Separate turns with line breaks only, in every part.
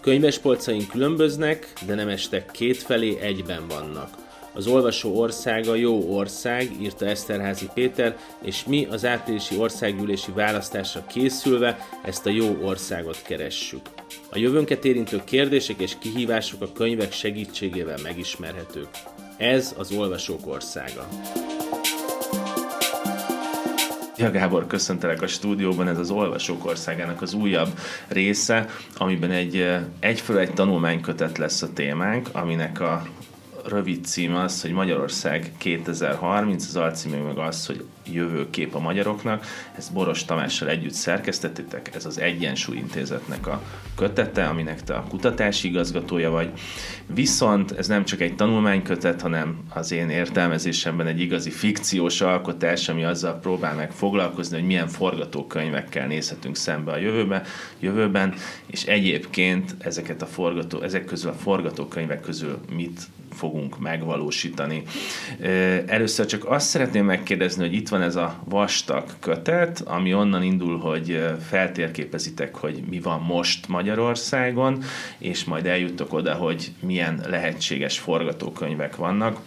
Könyvespolcaink különböznek, de nem estek kétfelé, egyben vannak. Az olvasó országa jó ország, írta Eszterházi Péter, és mi az áprilisi országgyűlési választásra készülve ezt a jó országot keressük. A jövőnket érintő kérdések és kihívások a könyvek segítségével megismerhetők. Ez az olvasók országa. Ja, Gábor, köszöntelek a stúdióban, ez az Olvasók Országának az újabb része, amiben egy egyföl egy tanulmánykötet lesz a témánk, aminek a rövid cím az, hogy Magyarország 2030, az alcíme meg az, hogy jövőkép a magyaroknak. Ezt Boros Tamással együtt szerkesztettétek, ez az Egyensúly Intézetnek a kötete, aminek te a kutatási igazgatója vagy. Viszont ez nem csak egy tanulmánykötet, hanem az én értelmezésemben egy igazi fikciós alkotás, ami azzal próbál meg foglalkozni, hogy milyen forgatókönyvekkel nézhetünk szembe a jövőbe, jövőben, és egyébként ezeket a forgató, ezek közül a forgatókönyvek közül mit fogunk megvalósítani. Először csak azt szeretném megkérdezni, hogy itt van ez a vastag kötet, ami onnan indul, hogy feltérképezitek, hogy mi van most Magyarországon, és majd eljuttok oda, hogy milyen lehetséges forgatókönyvek vannak.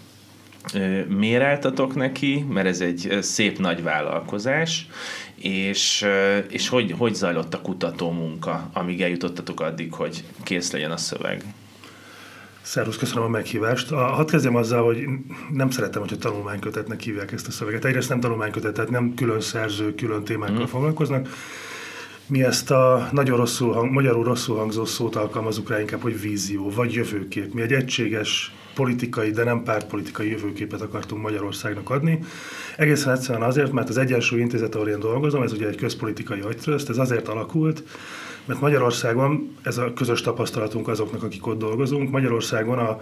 Méreltatok neki, mert ez egy szép nagy vállalkozás, és, és hogy, hogy zajlott a kutató munka, amíg eljutottatok addig, hogy kész legyen a szöveg?
Szervusz, köszönöm a meghívást. A, hadd kezdjem azzal, hogy nem szeretem, hogyha tanulmánykötetnek hívják ezt a szöveget. Egyrészt nem tanulmánykötet, tehát nem külön szerző, külön témákkal mm. foglalkoznak. Mi ezt a nagyon rosszul, hang, magyarul rosszul hangzó szót alkalmazunk rá inkább, hogy vízió, vagy jövőkép. Mi egy egységes politikai, de nem pártpolitikai jövőképet akartunk Magyarországnak adni. Egészen egyszerűen azért, mert az Egyensúly Intézet, ahol én dolgozom, ez ugye egy közpolitikai agytrözt, ez azért alakult, mert Magyarországon, ez a közös tapasztalatunk azoknak, akik ott dolgozunk, Magyarországon a,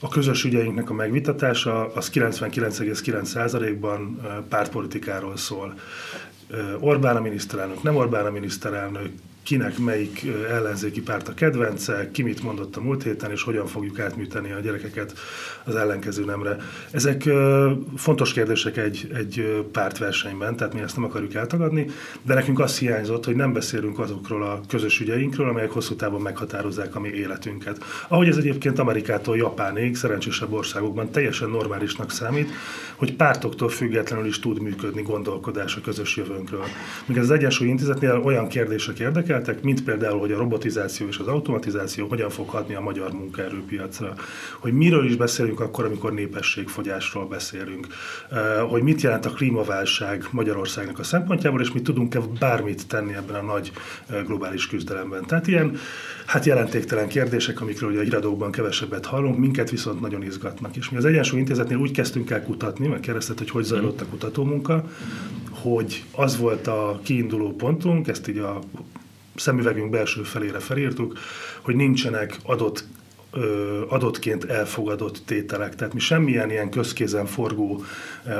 a közös ügyeinknek a megvitatása az 99,9%-ban pártpolitikáról szól. Orbán a miniszterelnök, nem Orbán a miniszterelnök, kinek melyik ellenzéki párt a kedvence, ki mit mondott a múlt héten, és hogyan fogjuk átműteni a gyerekeket az ellenkező nemre. Ezek fontos kérdések egy, egy pártversenyben, tehát mi ezt nem akarjuk eltagadni, de nekünk azt hiányzott, hogy nem beszélünk azokról a közös ügyeinkről, amelyek hosszú távon meghatározzák a mi életünket. Ahogy ez egyébként Amerikától Japánig, szerencsésebb országokban teljesen normálisnak számít, hogy pártoktól függetlenül is tud működni gondolkodás a közös jövőnkről. Míg az Egyensúly Intézetnél olyan kérdések érdekel, érdekeltek, mint például, hogy a robotizáció és az automatizáció hogyan fog hatni a magyar munkaerőpiacra, hogy miről is beszélünk akkor, amikor népességfogyásról beszélünk, hogy mit jelent a klímaválság Magyarországnak a szempontjából, és mit tudunk-e bármit tenni ebben a nagy globális küzdelemben. Tehát ilyen hát jelentéktelen kérdések, amikről ugye a híradókban kevesebbet hallunk, minket viszont nagyon izgatnak. És mi az Egyensúly Intézetnél úgy kezdtünk el kutatni, mert kérdezted, hogy hogy zajlott a kutatómunka, hogy az volt a kiinduló pontunk, ezt így a szemüvegünk belső felére felírtuk, hogy nincsenek adott adottként elfogadott tételek. Tehát mi semmilyen ilyen közkézen forgó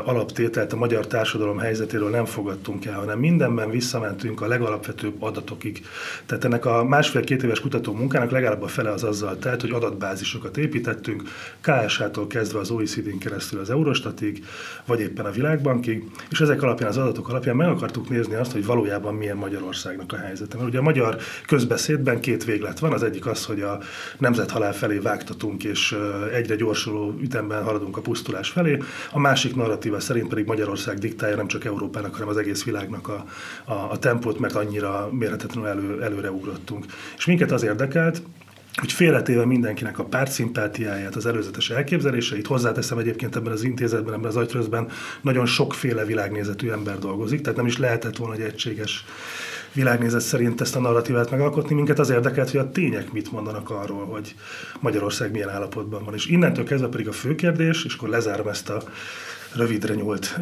alaptételt a magyar társadalom helyzetéről nem fogadtunk el, hanem mindenben visszamentünk a legalapvetőbb adatokig. Tehát ennek a másfél-két éves kutató munkának legalább a fele az azzal telt, hogy adatbázisokat építettünk, KSH-tól kezdve az OECD-n keresztül az Eurostatig, vagy éppen a Világbankig, és ezek alapján, az adatok alapján meg akartuk nézni azt, hogy valójában milyen Magyarországnak a helyzete. Mert ugye a magyar közbeszédben két véglet van, az egyik az, hogy a nemzet halál felé vágtatunk, és egyre gyorsuló ütemben haladunk a pusztulás felé. A másik narratíva szerint pedig Magyarország diktálja nem csak Európának, hanem az egész világnak a, a, a tempót, mert annyira mérhetetlenül elő, előre ugrottunk. És minket az érdekelt, hogy félretéve mindenkinek a pártszimpátiáját, az előzetes elképzeléseit, hozzáteszem egyébként ebben az intézetben, ebben az agytrözben nagyon sokféle világnézetű ember dolgozik, tehát nem is lehetett volna egy egységes világnézet szerint ezt a narratívát megalkotni. Minket az érdekelt, hogy a tények mit mondanak arról, hogy Magyarország milyen állapotban van. És innentől kezdve pedig a fő kérdés, és akkor lezárom ezt a rövidre nyúlt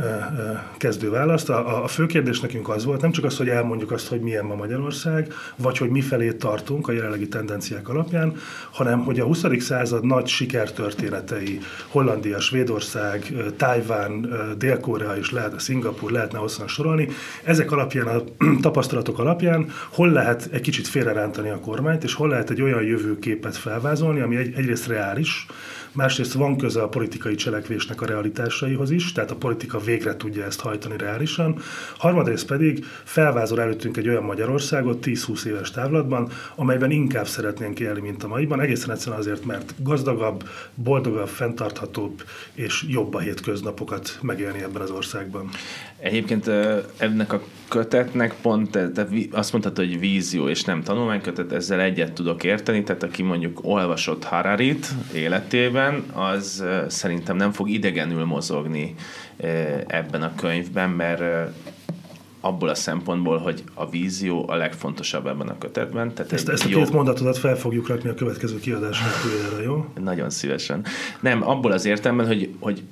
kezdő választ. A, a fő kérdés nekünk az volt, nem csak az, hogy elmondjuk azt, hogy milyen ma Magyarország, vagy hogy mifelé tartunk a jelenlegi tendenciák alapján, hanem hogy a 20. század nagy sikertörténetei, Hollandia, Svédország, Tájván, Dél-Korea és lehet, Szingapur, lehetne hosszan sorolni, ezek alapján, a tapasztalatok alapján hol lehet egy kicsit félrerántani a kormányt, és hol lehet egy olyan jövőképet felvázolni, ami egy, egyrészt reális, másrészt van köze a politikai cselekvésnek a realitásaihoz is, tehát a politika végre tudja ezt hajtani reálisan. Harmadrészt pedig felvázol előttünk egy olyan Magyarországot 10-20 éves távlatban, amelyben inkább szeretnénk élni, mint a maiban, egészen egyszerűen azért, mert gazdagabb, boldogabb, fenntarthatóbb és jobb a hétköznapokat megélni ebben az országban.
Egyébként ennek a kötetnek pont, tehát azt mondtad, hogy vízió és nem tanulmánykötet, ezzel egyet tudok érteni, tehát aki mondjuk olvasott Hararit életében, az szerintem nem fog idegenül mozogni ebben a könyvben, mert abból a szempontból, hogy a vízió a legfontosabb ebben a kötetben.
Tehát ezt, ezt a jó... két mondatodat fel fogjuk rakni a következő kiadásra, jó?
Nagyon szívesen. Nem, abból az értelemben, hogy, hogy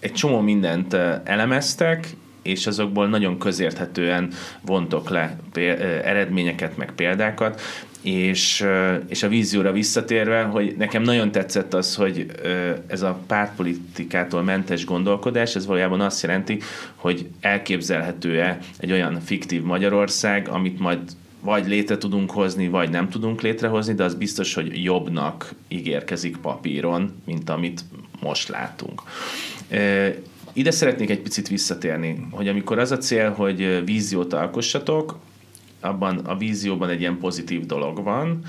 egy csomó mindent elemeztek, és azokból nagyon közérthetően vontok le eredményeket, meg példákat, és, és a vízióra visszatérve, hogy nekem nagyon tetszett az, hogy ez a pártpolitikától mentes gondolkodás, ez valójában azt jelenti, hogy elképzelhető-e egy olyan fiktív Magyarország, amit majd vagy létre tudunk hozni, vagy nem tudunk létrehozni, de az biztos, hogy jobbnak ígérkezik papíron, mint amit most látunk. Ide szeretnék egy picit visszatérni, hogy amikor az a cél, hogy víziót alkossatok, abban a vízióban egy ilyen pozitív dolog van,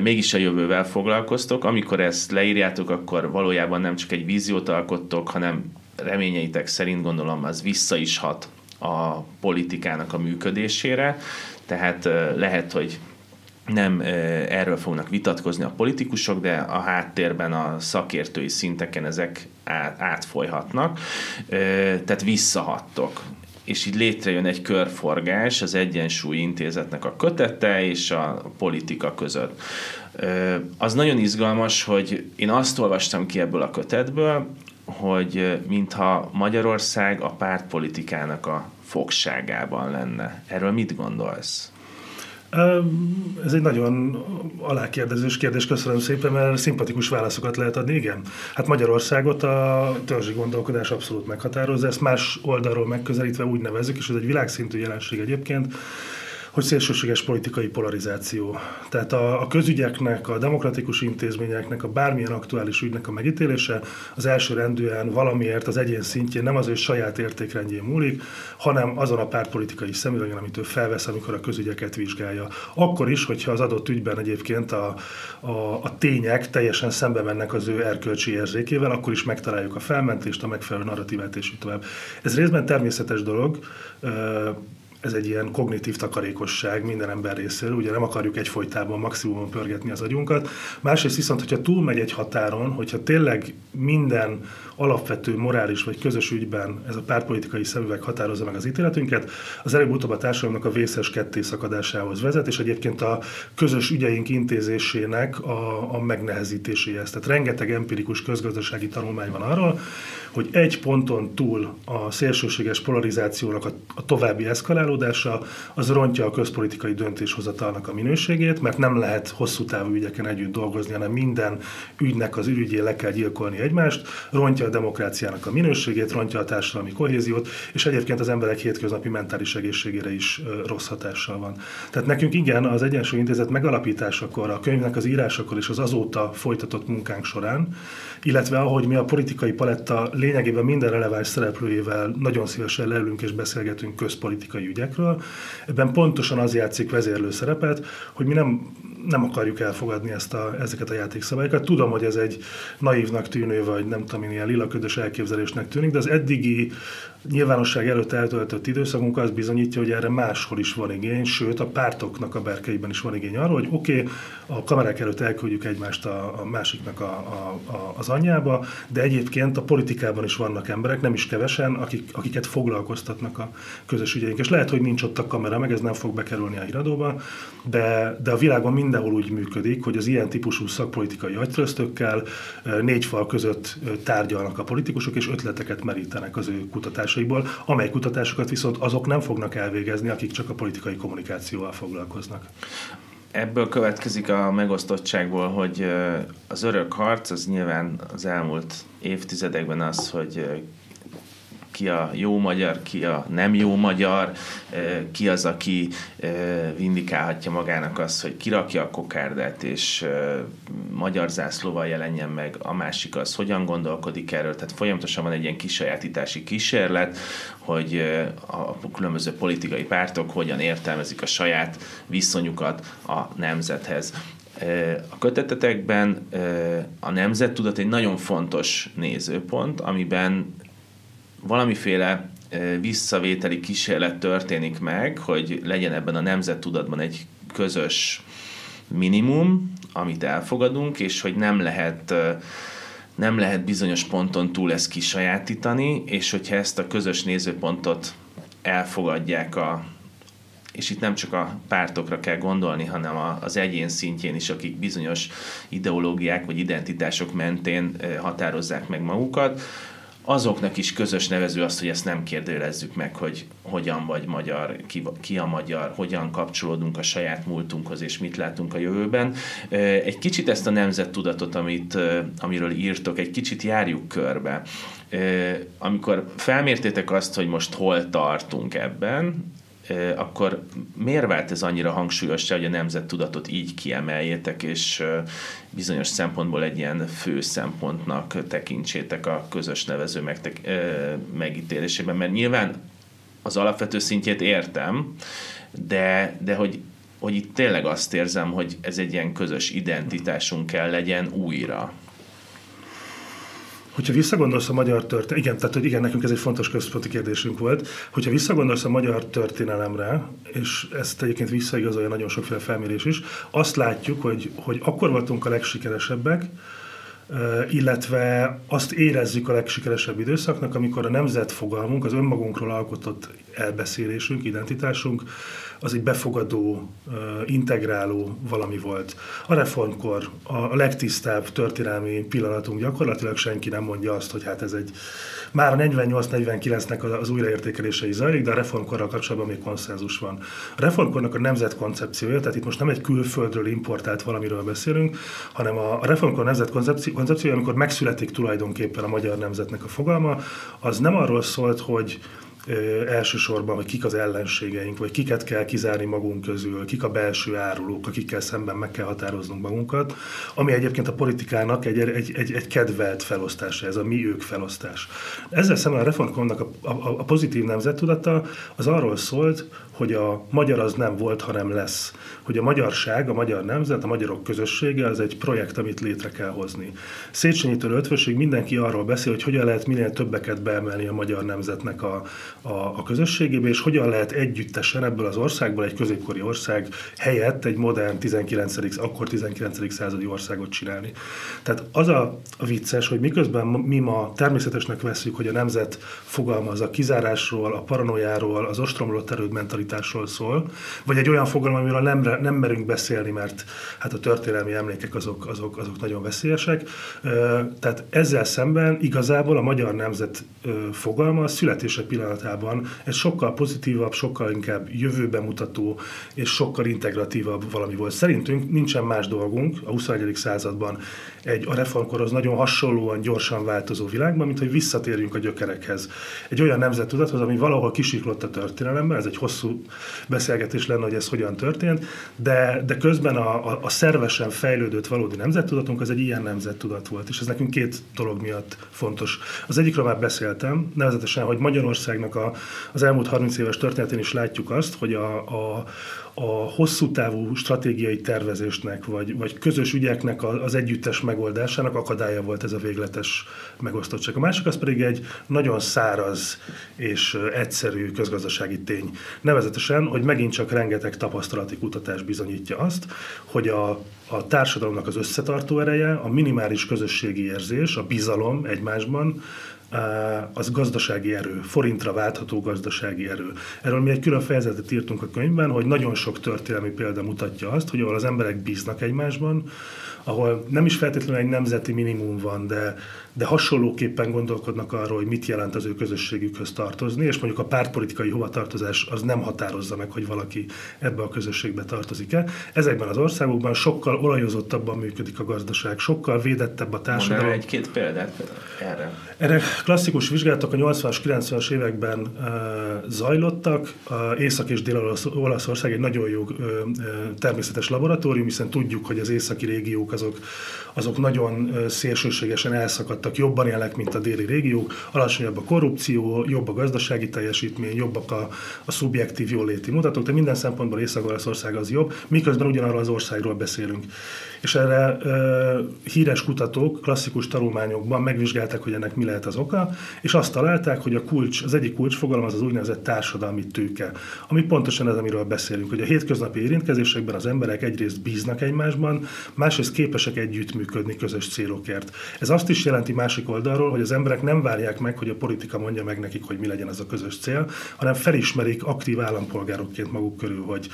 mégis a jövővel foglalkoztok. Amikor ezt leírjátok, akkor valójában nem csak egy víziót alkottok, hanem reményeitek szerint gondolom az vissza is hat a politikának a működésére, tehát lehet, hogy nem erről fognak vitatkozni a politikusok, de a háttérben a szakértői szinteken ezek átfolyhatnak, tehát visszahattok és így létrejön egy körforgás az Egyensúly Intézetnek a kötete és a politika között. Az nagyon izgalmas, hogy én azt olvastam ki ebből a kötetből, hogy mintha Magyarország a pártpolitikának a fogságában lenne. Erről mit gondolsz?
Ez egy nagyon alákérdezős kérdés, köszönöm szépen, mert szimpatikus válaszokat lehet adni. Igen, hát Magyarországot a törzsi gondolkodás abszolút meghatározza, ezt más oldalról megközelítve úgy nevezzük, és ez egy világszintű jelenség egyébként, hogy szélsőséges politikai polarizáció. Tehát a, a közügyeknek, a demokratikus intézményeknek, a bármilyen aktuális ügynek a megítélése az első rendűen valamiért az egyén szintjén nem az ő saját értékrendjén múlik, hanem azon a pártpolitikai szemüvegen, amit ő felvesz, amikor a közügyeket vizsgálja. Akkor is, hogyha az adott ügyben egyébként a, a, a tények teljesen szembe mennek az ő erkölcsi érzékével, akkor is megtaláljuk a felmentést, a megfelelő narratívát és így tovább. Ez részben természetes dolog, ez egy ilyen kognitív takarékosság minden ember részéről, ugye nem akarjuk egyfolytában maximumon pörgetni az agyunkat. Másrészt viszont, hogyha túlmegy egy határon, hogyha tényleg minden alapvető morális vagy közös ügyben ez a pártpolitikai szemüveg határozza meg az ítéletünket, az előbb-utóbb a társadalomnak a vészes kettészakadásához vezet, és egyébként a közös ügyeink intézésének a, a megnehezítéséhez. Tehát rengeteg empirikus közgazdasági tanulmány van arról, hogy egy ponton túl a szélsőséges polarizációnak a, a további eszkalálódása az rontja a közpolitikai döntéshozatalnak a minőségét, mert nem lehet hosszú távú ügyeken együtt dolgozni, hanem minden ügynek az ürügyén le kell gyilkolni egymást, rontja a demokráciának a minőségét, rontja a társadalmi kohéziót, és egyébként az emberek hétköznapi mentális egészségére is rossz hatással van. Tehát nekünk igen, az Egyensúly Intézet megalapításakor, a könyvnek az írásakor és az azóta folytatott munkánk során, illetve ahogy mi a politikai paletta lényegében minden releváns szereplőjével nagyon szívesen leülünk és beszélgetünk közpolitikai ügyekről. Ebben pontosan az játszik vezérlő szerepet, hogy mi nem nem akarjuk elfogadni ezt a, ezeket a játékszabályokat. Tudom, hogy ez egy naívnak tűnő, vagy nem tudom, ilyen lilaködös elképzelésnek tűnik, de az eddigi nyilvánosság előtt eltöltött időszakunk az bizonyítja, hogy erre máshol is van igény, sőt a pártoknak a berkeiben is van igény arra, hogy oké, okay, a kamerák előtt elküldjük egymást a, a másiknak a, a, a, az anyjába, de egyébként a politikában is vannak emberek, nem is kevesen, akik, akiket foglalkoztatnak a közös ügyeink. És lehet, hogy nincs ott a kamera, meg ez nem fog bekerülni a híradóba, de, de a világon mindenhol úgy működik, hogy az ilyen típusú szakpolitikai agytröztökkel négy fal között tárgyalnak a politikusok, és ötleteket merítenek az ő kutatás kutatásaiból, amely kutatásokat viszont azok nem fognak elvégezni, akik csak a politikai kommunikációval foglalkoznak.
Ebből következik a megosztottságból, hogy az örök harc az nyilván az elmúlt évtizedekben az, hogy ki a jó magyar, ki a nem jó magyar, ki az, aki vindikálhatja magának azt, hogy kirakja a kokárdát, és magyar zászlóval jelenjen meg, a másik az, hogyan gondolkodik erről, tehát folyamatosan van egy ilyen kisajátítási kísérlet, hogy a különböző politikai pártok hogyan értelmezik a saját viszonyukat a nemzethez. A kötetetekben a nemzettudat egy nagyon fontos nézőpont, amiben valamiféle visszavételi kísérlet történik meg, hogy legyen ebben a nemzettudatban egy közös minimum, amit elfogadunk, és hogy nem lehet nem lehet bizonyos ponton túl ezt kisajátítani, és hogyha ezt a közös nézőpontot elfogadják a, és itt nem csak a pártokra kell gondolni, hanem az egyén szintjén is, akik bizonyos ideológiák vagy identitások mentén határozzák meg magukat, azoknak is közös nevező az, hogy ezt nem kérdőlezzük meg, hogy hogyan vagy magyar, ki, ki a magyar, hogyan kapcsolódunk a saját múltunkhoz, és mit látunk a jövőben. Egy kicsit ezt a nemzettudatot, amit, amiről írtok, egy kicsit járjuk körbe. Amikor felmértétek azt, hogy most hol tartunk ebben, akkor miért vált ez annyira hangsúlyos, hogy a nemzettudatot így kiemeljétek, és bizonyos szempontból egy ilyen fő szempontnak tekintsétek a közös nevező megtek- megítélésében? Mert nyilván az alapvető szintjét értem, de, de hogy, hogy itt tényleg azt érzem, hogy ez egy ilyen közös identitásunk kell legyen újra.
Hogyha visszagondolsz a magyar történelemre, igen, tehát hogy igen, nekünk ez egy fontos központi kérdésünk volt, hogyha visszagondolsz a magyar történelemre, és ezt egyébként visszaigazolja nagyon sokféle felmérés is, azt látjuk, hogy, hogy akkor voltunk a legsikeresebbek, illetve azt érezzük a legsikeresebb időszaknak, amikor a nemzetfogalmunk, az önmagunkról alkotott elbeszélésünk, identitásunk, az egy befogadó, integráló valami volt. A reformkor a legtisztább történelmi pillanatunk gyakorlatilag senki nem mondja azt, hogy hát ez egy már a 48-49-nek az újraértékelése is zajlik, de a reformkorral kapcsolatban még konszenzus van. A reformkornak a nemzet koncepciója, tehát itt most nem egy külföldről importált valamiről beszélünk, hanem a reformkor nemzet koncepciója, amikor megszületik tulajdonképpen a magyar nemzetnek a fogalma, az nem arról szólt, hogy elsősorban, hogy kik az ellenségeink, vagy kiket kell kizárni magunk közül, kik a belső árulók, akikkel szemben meg kell határoznunk magunkat, ami egyébként a politikának egy, egy, egy, egy kedvelt felosztása, ez a mi-ők felosztás. Ezzel szemben a reformkomnak a, a, a pozitív nemzettudata az arról szólt, hogy a magyar az nem volt, hanem lesz. Hogy a magyarság, a magyar nemzet, a magyarok közössége az egy projekt, amit létre kell hozni. Széchenyitől ötvösig mindenki arról beszél, hogy hogyan lehet minél többeket beemelni a magyar nemzetnek a, a, a közösségébe, és hogyan lehet együttesen ebből az országból egy középkori ország helyett egy modern 19. akkor 19. századi országot csinálni. Tehát az a, vicces, hogy miközben mi ma természetesnek veszük, hogy a nemzet fogalmaz a kizárásról, a paranoiáról, az ostromlott erőd mentalitásról szól, vagy egy olyan fogalom, amiről nem, nem merünk beszélni, mert hát a történelmi emlékek azok, azok, azok nagyon veszélyesek. Tehát ezzel szemben igazából a magyar nemzet fogalma a születése pillanatában egy sokkal pozitívabb, sokkal inkább jövőbe mutató és sokkal integratívabb valami volt. Szerintünk nincsen más dolgunk a 21. században egy a reformkorhoz nagyon hasonlóan gyorsan változó világban, mint hogy visszatérjünk a gyökerekhez. Egy olyan nemzettudathoz, ami valahol kisiklott a történelemben, ez egy hosszú beszélgetés lenne, hogy ez hogyan történt, de, de közben a, a, a szervesen fejlődött valódi nemzettudatunk az egy ilyen nemzettudat volt, és ez nekünk két dolog miatt fontos. Az egyikről már beszéltem, nevezetesen, hogy Magyarországnak a, az elmúlt 30 éves történetén is látjuk azt, hogy a, a, a hosszú távú stratégiai tervezésnek, vagy, vagy közös ügyeknek az együttes megoldásának akadálya volt ez a végletes megosztottság. A másik az pedig egy nagyon száraz és egyszerű közgazdasági tény. Nevezetesen, hogy megint csak rengeteg tapasztalati kutatás bizonyítja azt, hogy a, a társadalomnak az összetartó ereje, a minimális közösségi érzés, a bizalom egymásban, az gazdasági erő, forintra váltható gazdasági erő. Erről mi egy külön fejezetet írtunk a könyvben, hogy nagyon sok történelmi példa mutatja azt, hogy ahol az emberek bíznak egymásban, ahol nem is feltétlenül egy nemzeti minimum van, de, de hasonlóképpen gondolkodnak arról, hogy mit jelent az ő közösségükhöz tartozni, és mondjuk a pártpolitikai hovatartozás az nem határozza meg, hogy valaki ebbe a közösségbe tartozik-e. Ezekben az országokban sokkal olajozottabban működik a gazdaság, sokkal védettebb a társadalom.
Mondaná egy-két példát erre?
Erre Klasszikus vizsgálatok a 80-as, 90-as években zajlottak. A Észak- és Dél-Olaszország egy nagyon jó természetes laboratórium, hiszen tudjuk, hogy az északi régiók azok, azok nagyon szélsőségesen elszakadtak, jobban élnek, mint a déli régiók, alacsonyabb a korrupció, jobb a gazdasági teljesítmény, jobbak a, a szubjektív jóléti mutatók, de minden szempontból Észak-Olaszország az jobb, miközben ugyanarról az országról beszélünk. És erre e, híres kutatók klasszikus tanulmányokban megvizsgálták, hogy ennek mi lehet az oka, és azt találták, hogy a kulcs, az egyik kulcsfogalom az az úgynevezett társadalmi tőke, ami pontosan ez, amiről beszélünk, hogy a hétköznapi érintkezésekben az emberek egyrészt bíznak egymásban, másrészt képesek együttműködni közös célokért. Ez azt is jelenti másik oldalról, hogy az emberek nem várják meg, hogy a politika mondja meg nekik, hogy mi legyen az a közös cél, hanem felismerik aktív állampolgárokként maguk körül, hogy,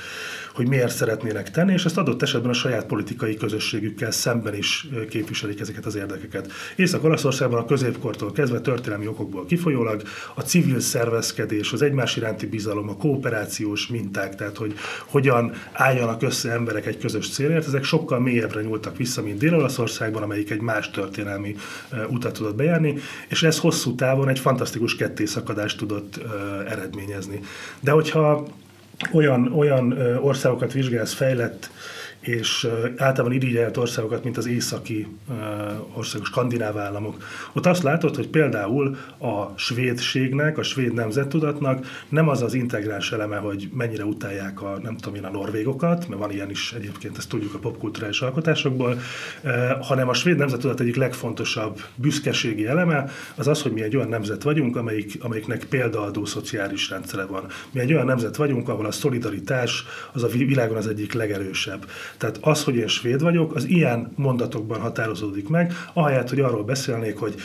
hogy miért szeretnének tenni, és ezt adott esetben a saját politikai közösségükkel szemben is képviselik ezeket az érdekeket. Észak-Olaszországban a középkortól kezdve történelmi okokból kifolyólag a civil szervezkedés, az egymás iránti bizalom, a kooperációs minták, tehát hogy hogyan álljanak össze emberek egy közös célért, ezek sokkal mélyebbre nyúltak vissza, mint Dél-Olaszországban, amelyik egy más történelmi utat tudott bejárni, és ez hosszú távon egy fantasztikus kettészakadást tudott eredményezni. De hogyha olyan, olyan országokat vizsgálsz, fejlett és általában irigyelt országokat, mint az északi országok, skandináv államok. Ott azt látod, hogy például a svédségnek, a svéd nemzettudatnak nem az az integráns eleme, hogy mennyire utálják a, nem tudom én, a norvégokat, mert van ilyen is egyébként, ezt tudjuk a popkulturális alkotásokból, hanem a svéd nemzettudat egyik legfontosabb büszkeségi eleme az az, hogy mi egy olyan nemzet vagyunk, amelyik, amelyiknek példaadó szociális rendszere van. Mi egy olyan nemzet vagyunk, ahol a szolidaritás az a világon az egyik legerősebb. Tehát az, hogy én svéd vagyok, az ilyen mondatokban határozódik meg, ahelyett, hogy arról beszélnék, hogy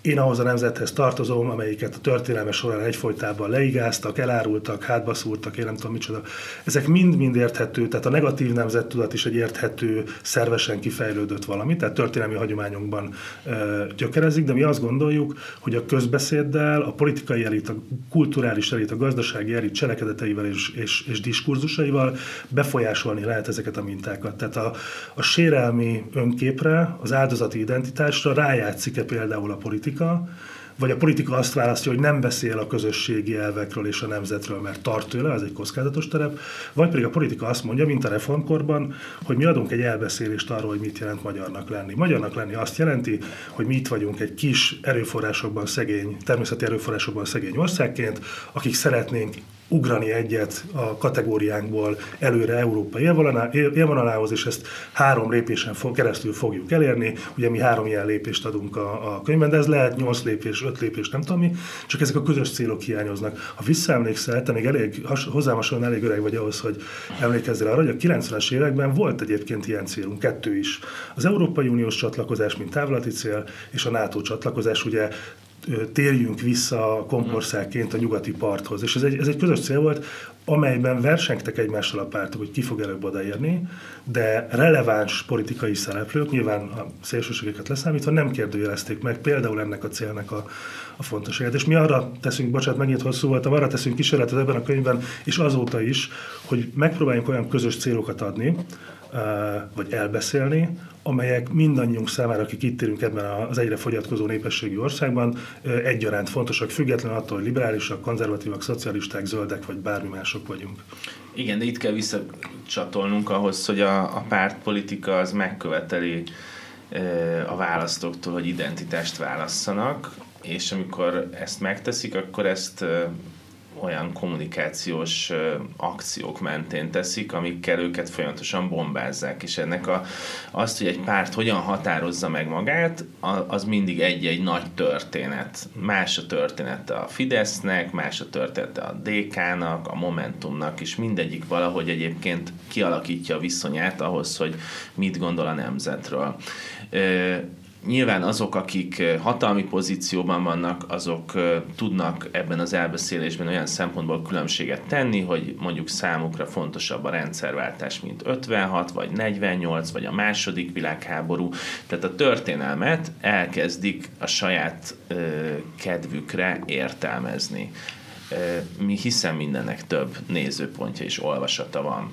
én ahhoz a nemzethez tartozom, amelyiket a történelme során egyfolytában leigáztak, elárultak, hátba szúrtak, én nem tudom micsoda. Ezek mind-mind érthető, tehát a negatív nemzettudat is egy érthető, szervesen kifejlődött valami, tehát történelmi hagyományunkban e, gyökerezik, de mi azt gondoljuk, hogy a közbeszéddel, a politikai elit, a kulturális elit, a gazdasági elit cselekedeteivel és, és, és diskurzusaival befolyásolni lehet ezeket a mintákat. Tehát a, a sérelmi önképre, az áldozati identitásra rájátszik-e például a politika, politika, vagy a politika azt választja, hogy nem beszél a közösségi elvekről és a nemzetről, mert tart tőle, ez egy kockázatos terep, vagy pedig a politika azt mondja, mint a reformkorban, hogy mi adunk egy elbeszélést arról, hogy mit jelent magyarnak lenni. Magyarnak lenni azt jelenti, hogy mi itt vagyunk egy kis erőforrásokban szegény, természeti erőforrásokban szegény országként, akik szeretnénk ugrani egyet a kategóriánkból előre Európa élvonalához, és ezt három lépésen fog, keresztül fogjuk elérni. Ugye mi három ilyen lépést adunk a, a könyvben, de ez lehet nyolc lépés, öt lépés, nem tudom mi, csak ezek a közös célok hiányoznak. Ha visszaemlékszel, te még elég, hozzám elég öreg vagy ahhoz, hogy emlékezzél arra, hogy a 90-es években volt egyébként ilyen célunk, kettő is. Az Európai Uniós csatlakozás, mint távlati cél, és a NATO csatlakozás, ugye térjünk vissza kompországként a nyugati parthoz. És ez egy, ez egy közös cél volt, amelyben versengtek egymással a pártok, hogy ki fog előbb odaérni, de releváns politikai szereplők, nyilván a szélsőségeket leszámítva, nem kérdőjelezték meg például ennek a célnak a, a fontosságát. És mi arra teszünk, bocsánat, megint hosszú voltam, arra teszünk kísérletet ebben a könyvben, és azóta is, hogy megpróbáljunk olyan közös célokat adni, vagy elbeszélni, amelyek mindannyiunk számára, akik itt élünk ebben az egyre fogyatkozó népességű országban, egyaránt fontosak, független attól, hogy liberálisak, konzervatívak, szocialisták, zöldek vagy bármi mások vagyunk.
Igen, de itt kell visszacsatolnunk ahhoz, hogy a, a pártpolitika az megköveteli a választóktól, hogy identitást válasszanak, és amikor ezt megteszik, akkor ezt olyan kommunikációs akciók mentén teszik, amikkel őket folyamatosan bombázzák, és ennek a, azt, hogy egy párt hogyan határozza meg magát, az mindig egy-egy nagy történet. Más a története a Fidesznek, más a története a DK-nak, a Momentumnak, és mindegyik valahogy egyébként kialakítja a viszonyát ahhoz, hogy mit gondol a nemzetről nyilván azok, akik hatalmi pozícióban vannak, azok tudnak ebben az elbeszélésben olyan szempontból különbséget tenni, hogy mondjuk számukra fontosabb a rendszerváltás, mint 56, vagy 48, vagy a második világháború. Tehát a történelmet elkezdik a saját kedvükre értelmezni. Mi hiszem mindennek több nézőpontja és olvasata van.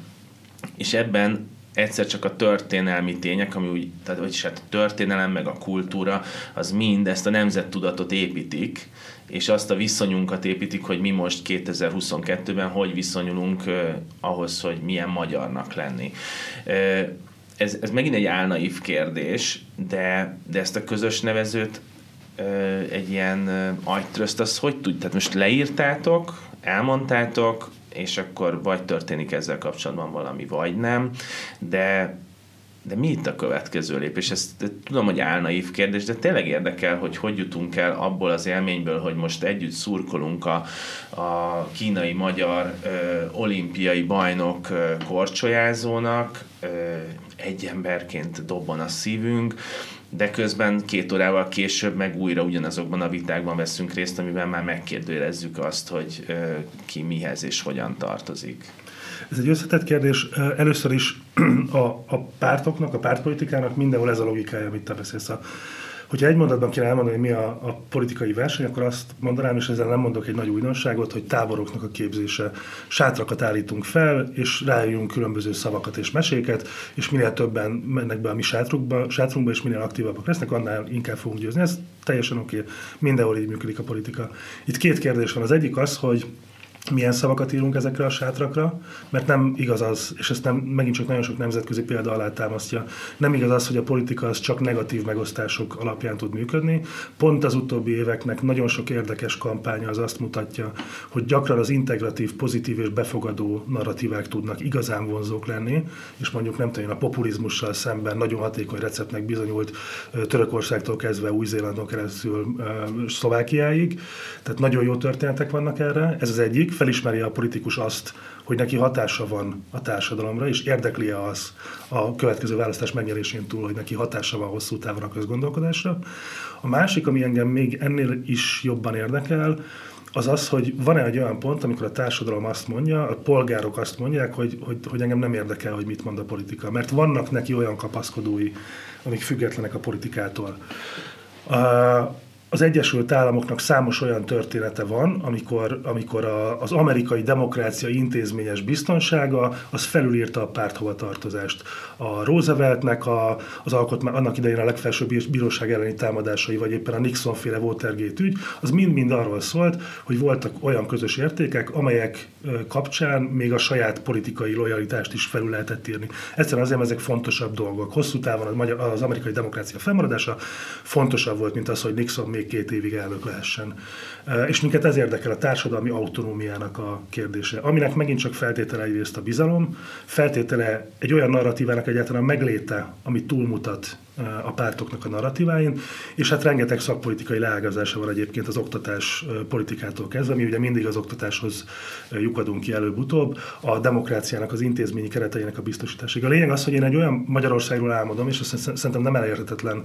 És ebben egyszer csak a történelmi tények, ami úgy, tehát vagyis hát a történelem meg a kultúra, az mind ezt a nemzettudatot építik, és azt a viszonyunkat építik, hogy mi most 2022-ben hogy viszonyulunk uh, ahhoz, hogy milyen magyarnak lenni. Uh, ez, ez megint egy álnaív kérdés, de, de ezt a közös nevezőt uh, egy ilyen agytrözt, az hogy tud? Tehát most leírtátok, elmondtátok, és akkor vagy történik ezzel kapcsolatban valami, vagy nem, de de mi itt a következő lépés? Ezt tudom, hogy álnaív kérdés, de tényleg érdekel, hogy hogy jutunk el abból az élményből, hogy most együtt szurkolunk a, a kínai-magyar ö, olimpiai bajnok ö, korcsolyázónak, ö, egy emberként dobban a szívünk, de közben két órával később meg újra ugyanazokban a vitákban veszünk részt, amiben már megkérdőjelezzük azt, hogy ki mihez és hogyan tartozik.
Ez egy összetett kérdés. Először is a, a pártoknak, a pártpolitikának mindenhol ez a logikája, amit te beszélsz. A, Hogyha egy mondatban kéne elmondani, hogy mi a, a politikai verseny, akkor azt mondanám, és ezzel nem mondok egy nagy újdonságot, hogy táboroknak a képzése. Sátrakat állítunk fel, és rájönünk különböző szavakat és meséket, és minél többen mennek be a mi sátrunkba, sátrunkba és minél aktívabbak lesznek, annál inkább fogunk győzni. Ez teljesen oké, okay. mindenhol így működik a politika. Itt két kérdés van. Az egyik az, hogy milyen szavakat írunk ezekre a sátrakra, mert nem igaz az, és ezt nem, megint csak nagyon sok nemzetközi példa alá támasztja, nem igaz az, hogy a politika az csak negatív megosztások alapján tud működni. Pont az utóbbi éveknek nagyon sok érdekes kampánya az azt mutatja, hogy gyakran az integratív, pozitív és befogadó narratívák tudnak igazán vonzók lenni, és mondjuk nem tudom, a populizmussal szemben nagyon hatékony receptnek bizonyult Törökországtól kezdve Új-Zélandon keresztül Szlovákiáig. Tehát nagyon jó történetek vannak erre, ez az egyik felismeri a politikus azt, hogy neki hatása van a társadalomra, és érdekli -e az a következő választás megnyerésén túl, hogy neki hatása van hosszú távon a közgondolkodásra. A másik, ami engem még ennél is jobban érdekel, az az, hogy van-e egy olyan pont, amikor a társadalom azt mondja, a polgárok azt mondják, hogy, hogy, hogy engem nem érdekel, hogy mit mond a politika. Mert vannak neki olyan kapaszkodói, amik függetlenek a politikától. Az Egyesült Államoknak számos olyan története van, amikor, amikor a, az amerikai demokrácia intézményes biztonsága az felülírta a párthovatartozást. A Rooseveltnek a, az alkotmány, annak idején a legfelsőbb bíróság elleni támadásai, vagy éppen a Nixon-féle Watergate ügy, az mind-mind arról szólt, hogy voltak olyan közös értékek, amelyek kapcsán még a saját politikai lojalitást is felül lehetett írni. Egyszerűen azért, ezek fontosabb dolgok. Hosszú távon az, magyar, az amerikai demokrácia fennmaradása fontosabb volt, mint az, hogy Nixon még két évig elnök lehessen. És minket ez érdekel a társadalmi autonómiának a kérdése, aminek megint csak feltétele egyrészt a bizalom, feltétele egy olyan narratívának egyáltalán megléte, ami túlmutat a pártoknak a narratíváin, és hát rengeteg szakpolitikai leágazása van egyébként az oktatás politikától kezdve, mi ugye mindig az oktatáshoz lyukadunk ki előbb-utóbb, a demokráciának, az intézményi kereteinek a biztosításig. A lényeg az, hogy én egy olyan Magyarországról álmodom, és azt szerintem nem elérhetetlen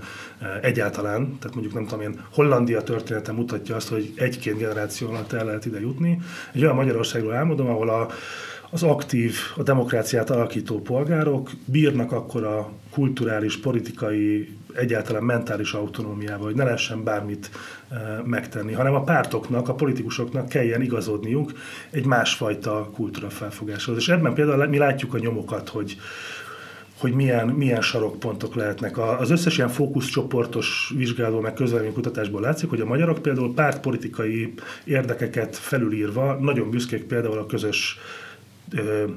egyáltalán, tehát mondjuk nem tudom én, Hollandia története mutatja azt, hogy egy-két generáció alatt el lehet ide jutni. Egy olyan Magyarországról álmodom, ahol a az aktív, a demokráciát alakító polgárok bírnak akkor a kulturális, politikai, egyáltalán mentális autonómiával, hogy ne lehessen bármit e, megtenni, hanem a pártoknak, a politikusoknak kelljen igazodniuk egy másfajta kultúra felfogáshoz. És ebben például mi látjuk a nyomokat, hogy hogy milyen, milyen sarokpontok lehetnek. Az összes ilyen fókuszcsoportos vizsgáló, meg kutatásból látszik, hogy a magyarok például pártpolitikai érdekeket felülírva nagyon büszkék például a közös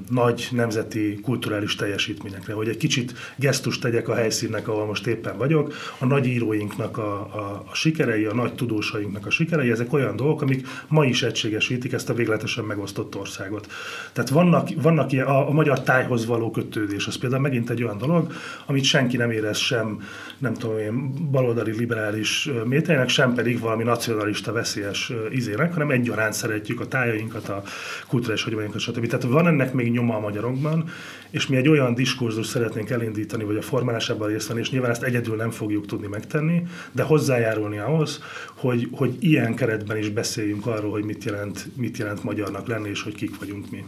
nagy nemzeti kulturális teljesítményekre, hogy egy kicsit gesztus tegyek a helyszínnek, ahol most éppen vagyok. A nagy íróinknak a, a, a sikerei, a nagy tudósainknak a sikerei, ezek olyan dolgok, amik ma is egységesítik ezt a végletesen megosztott országot. Tehát vannak, vannak ilyen, a, a magyar tájhoz való kötődés, az például megint egy olyan dolog, amit senki nem érez sem, nem tudom én, baloldali liberális mételének, sem pedig valami nacionalista veszélyes izének, hanem egyaránt szeretjük a tájainkat, a kulturális hagyományokat, stb. Tehát van ennek még nyoma a magyarokban, és mi egy olyan diskurzus szeretnénk elindítani, vagy a formálásában részt venni, és nyilván ezt egyedül nem fogjuk tudni megtenni, de hozzájárulni ahhoz, hogy, hogy ilyen keretben is beszéljünk arról, hogy mit jelent, mit jelent magyarnak lenni, és hogy kik vagyunk mi.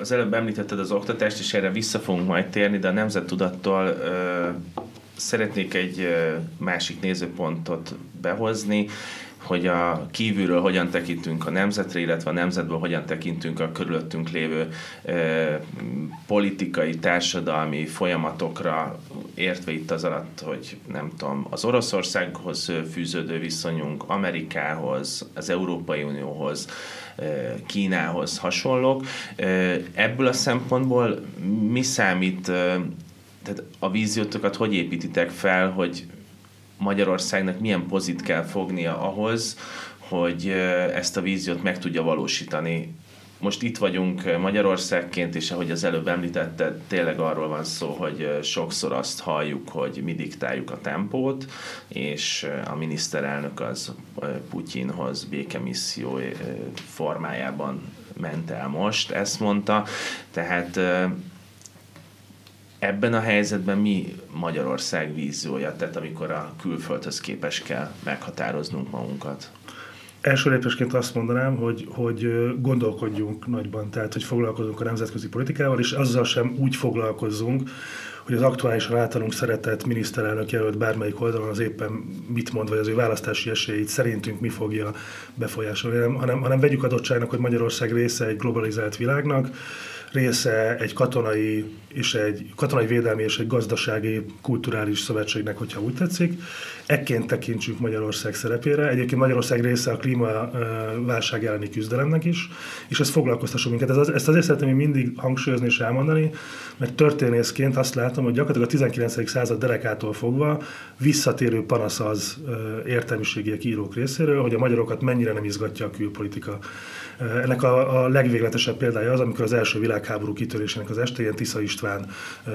Az előbb említetted az oktatást, és erre vissza fogunk majd térni, de a nemzettudattól szeretnék egy másik nézőpontot behozni hogy a kívülről hogyan tekintünk a nemzetre, illetve a nemzetből hogyan tekintünk a körülöttünk lévő e, politikai, társadalmi folyamatokra, értve itt az alatt, hogy nem tudom, az Oroszországhoz fűződő viszonyunk, Amerikához, az Európai Unióhoz, Kínához hasonlók. Ebből a szempontból mi számít, tehát a víziótokat hogy építitek fel, hogy Magyarországnak milyen pozit kell fognia ahhoz, hogy ezt a víziót meg tudja valósítani. Most itt vagyunk Magyarországként, és ahogy az előbb említette, tényleg arról van szó, hogy sokszor azt halljuk, hogy mi diktáljuk a tempót, és a miniszterelnök az Putyinhoz békemisszió formájában ment el most, ezt mondta. Tehát Ebben a helyzetben mi Magyarország víziója, tehát amikor a külföldhöz képes kell meghatároznunk magunkat?
Első lépésként azt mondanám, hogy, hogy gondolkodjunk nagyban, tehát hogy foglalkozunk a nemzetközi politikával, és azzal sem úgy foglalkozzunk, hogy az aktuálisan általunk szeretett miniszterelnök jelölt bármelyik oldalon az éppen mit mond, vagy az ő választási esélyét szerintünk mi fogja befolyásolni, hanem, hanem vegyük adottságnak, hogy Magyarország része egy globalizált világnak, része egy katonai és egy katonai védelmi és egy gazdasági, kulturális szövetségnek, hogyha úgy tetszik. Ekként tekintsünk Magyarország szerepére. Egyébként Magyarország része a klímaválság elleni küzdelemnek is, és ez foglalkoztasson minket. Ez az, ezt azért szeretném mindig hangsúlyozni és elmondani, mert történészként azt látom, hogy gyakorlatilag a 19. század derekától fogva visszatérő panasz az értelmiségiek írók részéről, hogy a magyarokat mennyire nem izgatja a külpolitika. Ennek a, a legvégletesebb példája az, amikor az első világháború kitörésének az estején Tisza István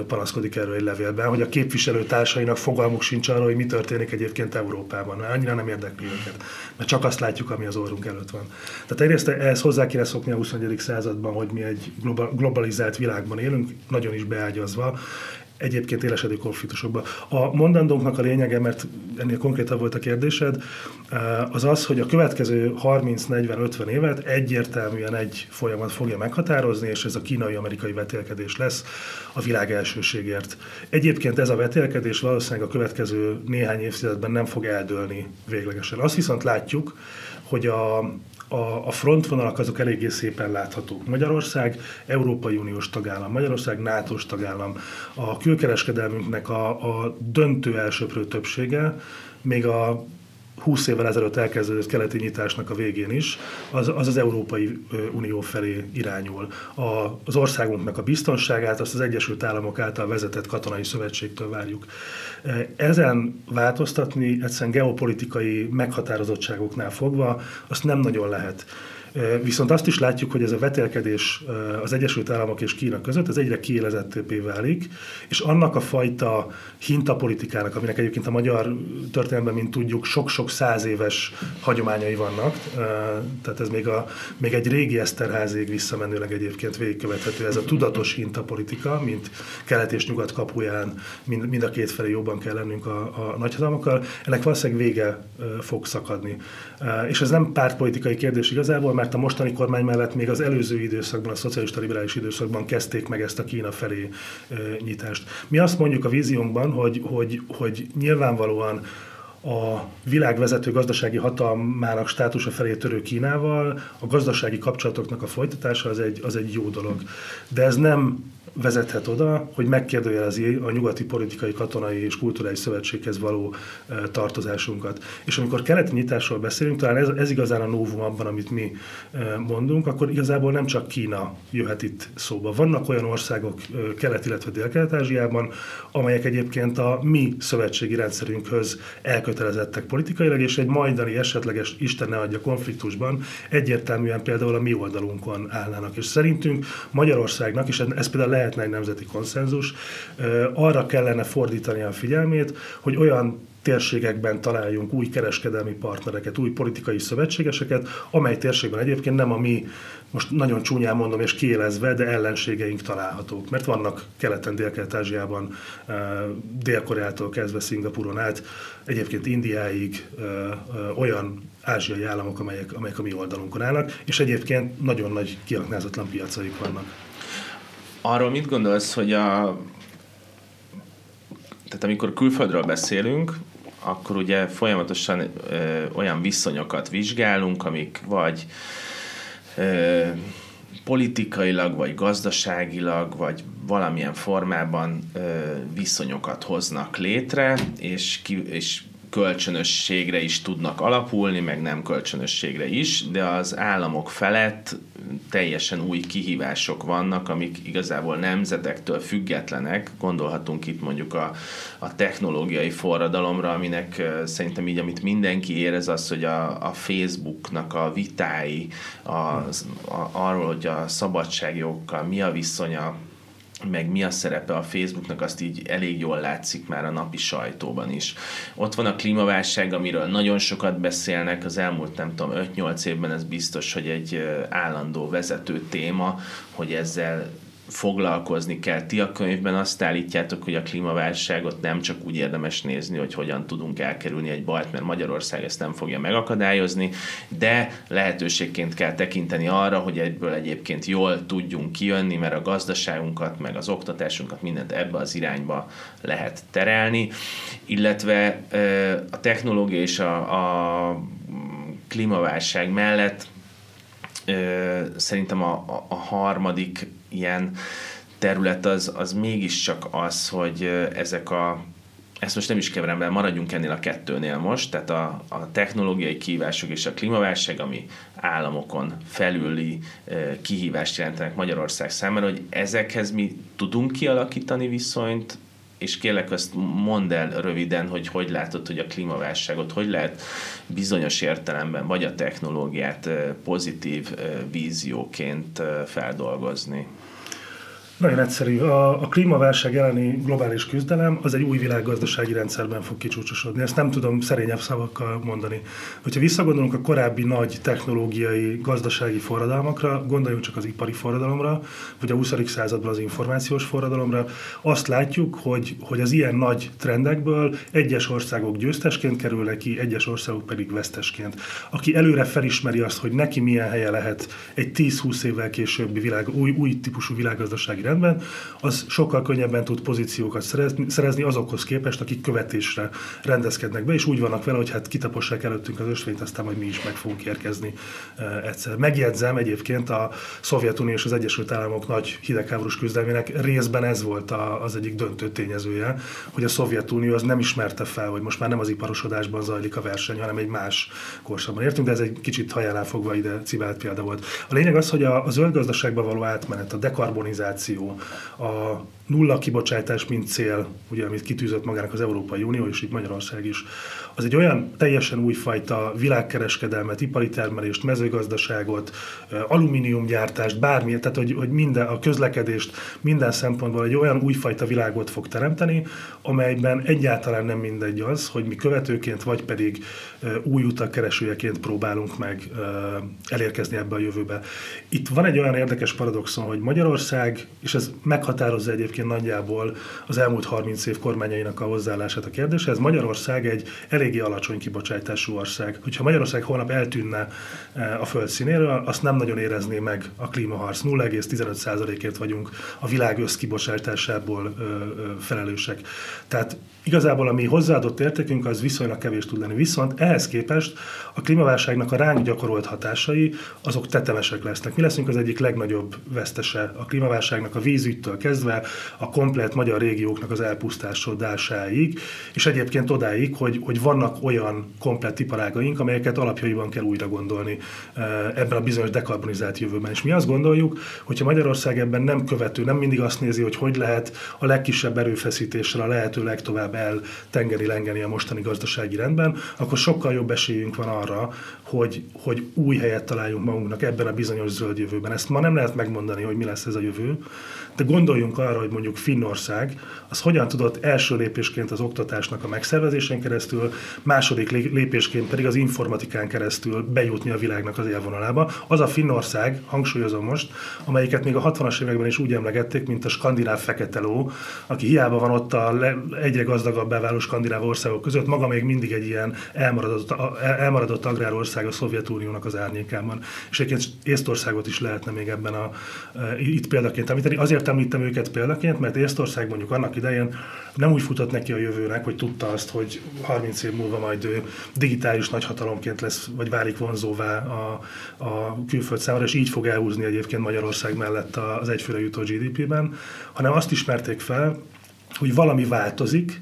panaszkodik erről egy levélben, hogy a képviselőtársainak fogalmuk sincs arról, hogy mi történik egyébként Európában. Annyira nem érdekli őket, mert csak azt látjuk, ami az orrunk előtt van. Tehát egyrészt ehhez hozzá kéne szokni a 21. században, hogy mi egy globalizált világban élünk, nagyon is beágyazva, egyébként élesedő konfliktusokba. A mondandónknak a lényege, mert ennél konkrétabb volt a kérdésed, az az, hogy a következő 30-40-50 évet egyértelműen egy folyamat fogja meghatározni, és ez a kínai-amerikai vetélkedés lesz a világ elsőségért. Egyébként ez a vetélkedés valószínűleg a következő néhány évtizedben nem fog eldőlni véglegesen. Azt viszont látjuk, hogy a, a, a frontvonalak azok eléggé szépen láthatók. Magyarország Európai Uniós tagállam, Magyarország nato tagállam. A külkereskedelmünknek a, a döntő elsőprő többsége, még a 20 évvel ezelőtt elkezdődött keleti nyitásnak a végén is, az az, az Európai Unió felé irányul. A, az országunknak a biztonságát azt az Egyesült Államok által vezetett katonai szövetségtől várjuk. Ezen változtatni egyszerűen geopolitikai meghatározottságoknál fogva azt nem nagyon lehet. Viszont azt is látjuk, hogy ez a vetélkedés az Egyesült Államok és Kína között, ez egyre kiélezetté válik, és annak a fajta hintapolitikának, aminek egyébként a magyar történelemben, mint tudjuk, sok-sok száz éves hagyományai vannak, tehát ez még, a, még egy régi Eszterházig visszamenőleg egyébként végigkövethető, ez a tudatos hintapolitika, mint kelet és nyugat kapuján mind, mind a két felé jobban kell lennünk a, a nagyhatalmakkal, ennek valószínűleg vége fog szakadni. És ez nem pártpolitikai kérdés igazából, mert a mostani kormány mellett még az előző időszakban, a szocialista liberális időszakban kezdték meg ezt a Kína felé nyitást. Mi azt mondjuk a víziónkban, hogy, hogy, hogy nyilvánvalóan a világ vezető gazdasági hatalmának státusa felé törő Kínával, a gazdasági kapcsolatoknak a folytatása az egy, az egy jó dolog. De ez nem vezethet oda, hogy megkérdőjelezi a nyugati politikai, katonai és kulturális szövetséghez való tartozásunkat. És amikor keleti nyitásról beszélünk, talán ez, ez igazán a novum abban, amit mi mondunk, akkor igazából nem csak Kína jöhet itt szóba. Vannak olyan országok kelet, illetve dél-kelet-ázsiában, amelyek egyébként a mi szövetségi rendszerünkhöz elkötelezettek politikailag, és egy majdani esetleges, Isten ne adja konfliktusban egyértelműen például a mi oldalunkon állnának. És szerintünk Magyarországnak, és ez például lehet lehetne egy nemzeti konszenzus, arra kellene fordítani a figyelmét, hogy olyan térségekben találjunk új kereskedelmi partnereket, új politikai szövetségeseket, amely térségben egyébként nem a mi, most nagyon csúnyán mondom és kiélezve, de ellenségeink találhatók. Mert vannak keleten, dél-kelet-ázsiában, Dél-Koreától kezdve Szingapuron át, egyébként Indiáig olyan ázsiai államok, amelyek, amelyek a mi oldalunkon állnak, és egyébként nagyon nagy kiaknázatlan piacaik vannak.
Arról mit gondolsz, hogy a tehát amikor külföldről beszélünk, akkor ugye folyamatosan ö, olyan viszonyokat vizsgálunk, amik vagy politikailag, vagy gazdaságilag, vagy valamilyen formában viszonyokat hoznak létre, és, ki, és kölcsönösségre is tudnak alapulni, meg nem kölcsönösségre is, de az államok felett teljesen új kihívások vannak, amik igazából nemzetektől függetlenek. Gondolhatunk itt mondjuk a, a technológiai forradalomra, aminek szerintem így, amit mindenki érez, az, hogy a, a Facebooknak a vitái az, a, arról, hogy a szabadságjogokkal mi a viszonya, meg mi a szerepe a Facebooknak, azt így elég jól látszik már a napi sajtóban is. Ott van a klímaválság, amiről nagyon sokat beszélnek, az elmúlt nem tudom 5-8 évben ez biztos, hogy egy állandó vezető téma, hogy ezzel foglalkozni kell. Ti a könyvben azt állítjátok, hogy a klímaválságot nem csak úgy érdemes nézni, hogy hogyan tudunk elkerülni egy bajt, mert Magyarország ezt nem fogja megakadályozni, de lehetőségként kell tekinteni arra, hogy egyből egyébként jól tudjunk kijönni, mert a gazdaságunkat, meg az oktatásunkat, mindent ebbe az irányba lehet terelni, illetve a technológia és a, a klímaválság mellett szerintem a, a, harmadik ilyen terület az, az mégiscsak az, hogy ezek a ezt most nem is keverem be, maradjunk ennél a kettőnél most, tehát a, a technológiai kihívások és a klímaválság, ami államokon felüli e, kihívást jelentenek Magyarország számára, hogy ezekhez mi tudunk kialakítani viszonyt, és kérlek azt mondd el röviden, hogy hogy látod, hogy a klímaválságot, hogy lehet bizonyos értelemben, vagy a technológiát pozitív vízióként feldolgozni.
Nagyon egyszerű. A, a klímaválság elleni globális küzdelem az egy új világgazdasági rendszerben fog kicsúcsosodni. Ezt nem tudom szerényebb szavakkal mondani. Hogyha visszagondolunk a korábbi nagy technológiai, gazdasági forradalmakra, gondoljunk csak az ipari forradalomra, vagy a 20. században az információs forradalomra, azt látjuk, hogy, hogy az ilyen nagy trendekből egyes országok győztesként kerülnek ki, egyes országok pedig vesztesként. Aki előre felismeri azt, hogy neki milyen helye lehet egy 10-20 évvel későbbi világ, új, új típusú világgazdasági rendben, az sokkal könnyebben tud pozíciókat szerezni, azokhoz képest, akik követésre rendezkednek be, és úgy vannak vele, hogy hát kitapossák előttünk az ösvényt, aztán majd mi is meg fogunk érkezni e, egyszer. Megjegyzem egyébként a Szovjetunió és az Egyesült Államok nagy hidegháborús küzdelmének részben ez volt a, az egyik döntő tényezője, hogy a Szovjetunió az nem ismerte fel, hogy most már nem az iparosodásban zajlik a verseny, hanem egy más korszakban értünk, de ez egy kicsit hajánál fogva ide cibált példa volt. A lényeg az, hogy a, a zöld gazdaságba való átmenet, a dekarbonizáció, innováció, a nulla kibocsátás, mint cél, ugye, amit kitűzött magának az Európai Unió, és itt Magyarország is, az egy olyan teljesen újfajta világkereskedelmet, ipari termelést, mezőgazdaságot, alumíniumgyártást, bármi, tehát hogy, hogy minden, a közlekedést minden szempontból egy olyan újfajta világot fog teremteni, amelyben egyáltalán nem mindegy az, hogy mi követőként, vagy pedig új utak keresőjeként próbálunk meg elérkezni ebbe a jövőbe. Itt van egy olyan érdekes paradoxon, hogy Magyarország, és ez meghatározza egyébként nagyjából az elmúlt 30 év kormányainak a hozzáállását a kérdéshez, Magyarország egy eléggé alacsony kibocsátású ország. Hogyha Magyarország holnap eltűnne a föld színéről, azt nem nagyon érezné meg a klímaharc. 0,15%-ért vagyunk a világ összkibocsátásából felelősek. Tehát igazából a mi hozzáadott értékünk az viszonylag kevés tud lenni. Viszont ehhez képest a klímaválságnak a ránk gyakorolt hatásai azok tetemesek lesznek. Mi leszünk az egyik legnagyobb vesztese a klímaválságnak a vízügytől kezdve a komplet magyar régióknak az elpusztásodásáig, és egyébként odáig, hogy, hogy vannak olyan komplet iparágaink, amelyeket alapjaiban kell újra gondolni eh, ebben a bizonyos dekarbonizált jövőben. És mi azt gondoljuk, hogyha Magyarország ebben nem követő, nem mindig azt nézi, hogy hogy lehet a legkisebb erőfeszítéssel a lehető legtovább el tengeri lengeni a mostani gazdasági rendben, akkor sokkal jobb esélyünk van arra, hogy, hogy új helyet találjunk magunknak ebben a bizonyos zöld jövőben. Ezt ma nem lehet megmondani, hogy mi lesz ez a jövő, de gondoljunk arra, hogy mondjuk Finnország az hogyan tudott első lépésként az oktatásnak a megszervezésén keresztül, második lépésként pedig az informatikán keresztül bejutni a világnak az élvonalába. Az a Finnország, hangsúlyozom most, amelyiket még a 60-as években is úgy emlegették, mint a skandináv fekete ló, aki hiába van ott a egyre gazdagabbá váló skandináv országok között, maga még mindig egy ilyen elmaradott, elmaradott agrárország a Szovjetuniónak az árnyékában. És egyébként Észtországot is lehetne még ebben a, itt példaként említeni. Azért Azért említem őket példaként, mert Észtország mondjuk annak idején nem úgy futott neki a jövőnek, hogy tudta azt, hogy 30 év múlva majd ő digitális nagyhatalomként lesz, vagy válik vonzóvá a, a külföld számára, és így fog elhúzni egyébként Magyarország mellett az egyfőre jutó GDP-ben, hanem azt ismerték fel, hogy valami változik,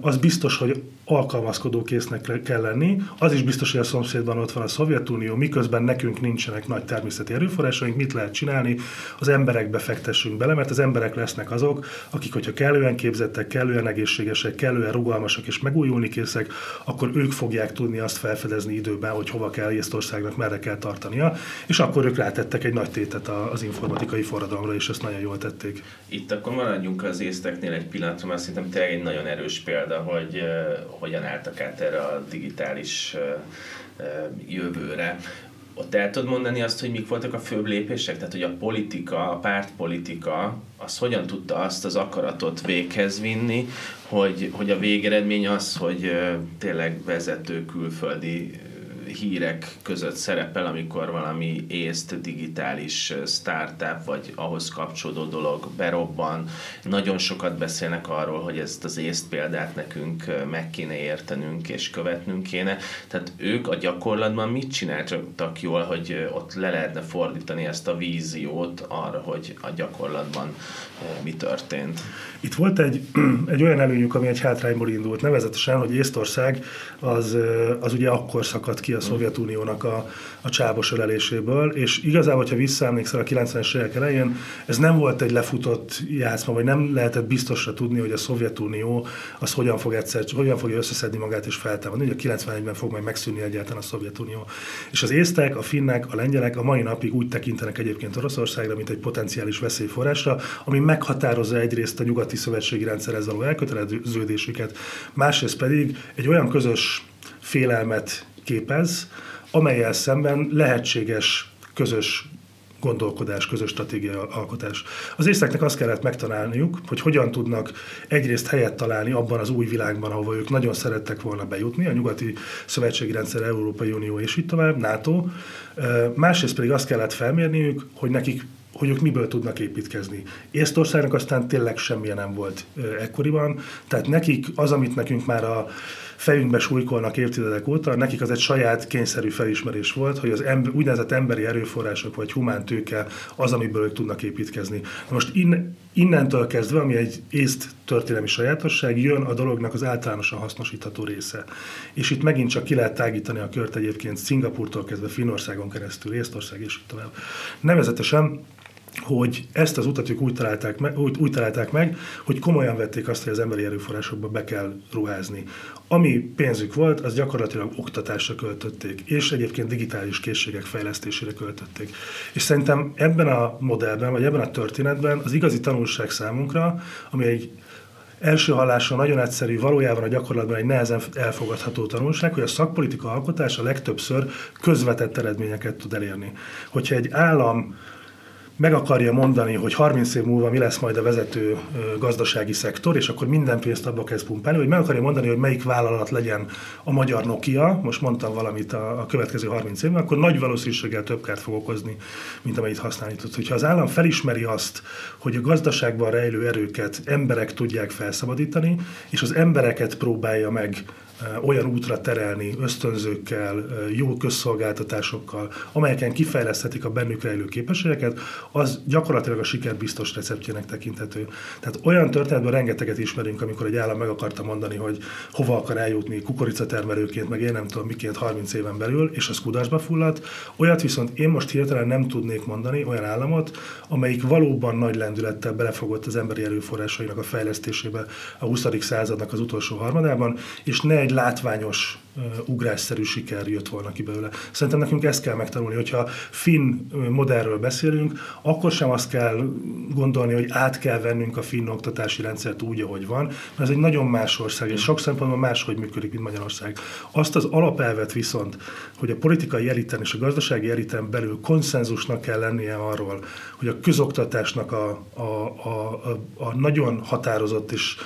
az biztos, hogy alkalmazkodó késznek kell lenni. Az is biztos, hogy a szomszédban ott van a Szovjetunió, miközben nekünk nincsenek nagy természeti erőforrásaink, mit lehet csinálni? Az emberekbe fektessünk bele, mert az emberek lesznek azok, akik, hogyha kellően képzettek, kellően egészségesek, kellően rugalmasak és megújulni készek, akkor ők fogják tudni azt felfedezni időben, hogy hova kell Észtországnak, merre kell tartania, és akkor ők rátettek egy nagy tétet az informatikai forradalomra, és ezt nagyon jól tették.
Itt akkor maradjunk az észteknél egy pillanatra, mert szerintem tényleg egy nagyon erős példa, hogy hogyan álltak át erre a digitális jövőre. Ott el tudod mondani azt, hogy mik voltak a főbb lépések? Tehát, hogy a politika, a pártpolitika, az hogyan tudta azt az akaratot véghez vinni, hogy, hogy a végeredmény az, hogy tényleg vezető külföldi hírek között szerepel, amikor valami észt digitális startup, vagy ahhoz kapcsolódó dolog berobban. Nagyon sokat beszélnek arról, hogy ezt az észt példát nekünk meg kéne értenünk és követnünk kéne. Tehát ők a gyakorlatban mit csináltak jól, hogy ott le lehetne fordítani ezt a víziót arra, hogy a gyakorlatban mi történt?
Itt volt egy, egy olyan előnyük, ami egy hátrányból indult, nevezetesen, hogy Észtország az, az ugye akkor szakadt ki a Szovjetuniónak a, a csábos öleléséből, és igazából, ha visszaemlékszel a 90-es évek elején, ez nem volt egy lefutott játszma, vagy nem lehetett biztosra tudni, hogy a Szovjetunió az hogyan fog egyszer, hogyan fogja összeszedni magát és feltámadni. Ugye 91-ben fog majd megszűnni egyáltalán a Szovjetunió. És az észtek, a finnek, a lengyelek a mai napig úgy tekintenek egyébként Oroszországra, mint egy potenciális veszélyforrásra, ami meghatározza egyrészt a nyugati szövetségi rendszerhez való elköteleződésüket, másrészt pedig egy olyan közös félelmet képez, amelyel szemben lehetséges közös gondolkodás, közös stratégia alkotás. Az észteknek azt kellett megtanálniuk, hogy hogyan tudnak egyrészt helyet találni abban az új világban, ahova ők nagyon szerettek volna bejutni, a nyugati szövetségi rendszer, Európai Unió és így tovább, NATO. Másrészt pedig azt kellett felmérniük, hogy nekik hogy ők miből tudnak építkezni. Észtországnak aztán tényleg semmilyen nem volt ekkoriban, tehát nekik az, amit nekünk már a fejünkbe súlykolnak évtizedek óta, nekik az egy saját kényszerű felismerés volt, hogy az ember, úgynevezett emberi erőforrások vagy humán tőke az, amiből ők tudnak építkezni. Most in, innentől kezdve, ami egy észt történelmi sajátosság, jön a dolognak az általánosan hasznosítható része. És itt megint csak ki lehet tágítani a kört egyébként Szingapurtól kezdve Finnországon keresztül, Észtország és így tovább. Nevezetesen hogy ezt az utat ők úgy találták, meg, úgy, úgy találták meg, hogy komolyan vették azt, hogy az emberi erőforrásokba be kell ruházni. Ami pénzük volt, az gyakorlatilag oktatásra költötték, és egyébként digitális készségek fejlesztésére költötték. És szerintem ebben a modellben, vagy ebben a történetben az igazi tanulság számunkra, ami egy első hallásra nagyon egyszerű, valójában a gyakorlatban egy nehezen elfogadható tanulság, hogy a szakpolitika alkotás a legtöbbször közvetett eredményeket tud elérni. Hogyha egy állam meg akarja mondani, hogy 30 év múlva mi lesz majd a vezető gazdasági szektor, és akkor minden pénzt abba kezd pumpálni, hogy meg akarja mondani, hogy melyik vállalat legyen a magyar Nokia, most mondtam valamit a, a következő 30 évben, akkor nagy valószínűséggel több kárt fog okozni, mint amennyit használni tud. Hogyha az állam felismeri azt, hogy a gazdaságban rejlő erőket emberek tudják felszabadítani, és az embereket próbálja meg olyan útra terelni ösztönzőkkel, jó közszolgáltatásokkal, amelyeken kifejleszthetik a bennük rejlő képességeket, az gyakorlatilag a siker biztos receptjének tekinthető. Tehát olyan történetben rengeteget ismerünk, amikor egy állam meg akarta mondani, hogy hova akar eljutni kukoricatermelőként, meg én nem tudom miként 30 éven belül, és az kudarcba fulladt. Olyat viszont én most hirtelen nem tudnék mondani, olyan államot, amelyik valóban nagy lendülettel belefogott az emberi erőforrásainak a fejlesztésébe a 20. századnak az utolsó harmadában, és ne egy látványos ugrásszerű siker jött volna ki belőle. Szerintem nekünk ezt kell megtanulni, hogyha finn modellről beszélünk, akkor sem azt kell gondolni, hogy át kell vennünk a finn oktatási rendszert úgy, ahogy van, mert ez egy nagyon más ország, és sok szempontból máshogy működik, mint Magyarország. Azt az alapelvet viszont, hogy a politikai eliten és a gazdasági eliten belül konszenzusnak kell lennie arról, hogy a közoktatásnak a, a, a, a, a nagyon határozott és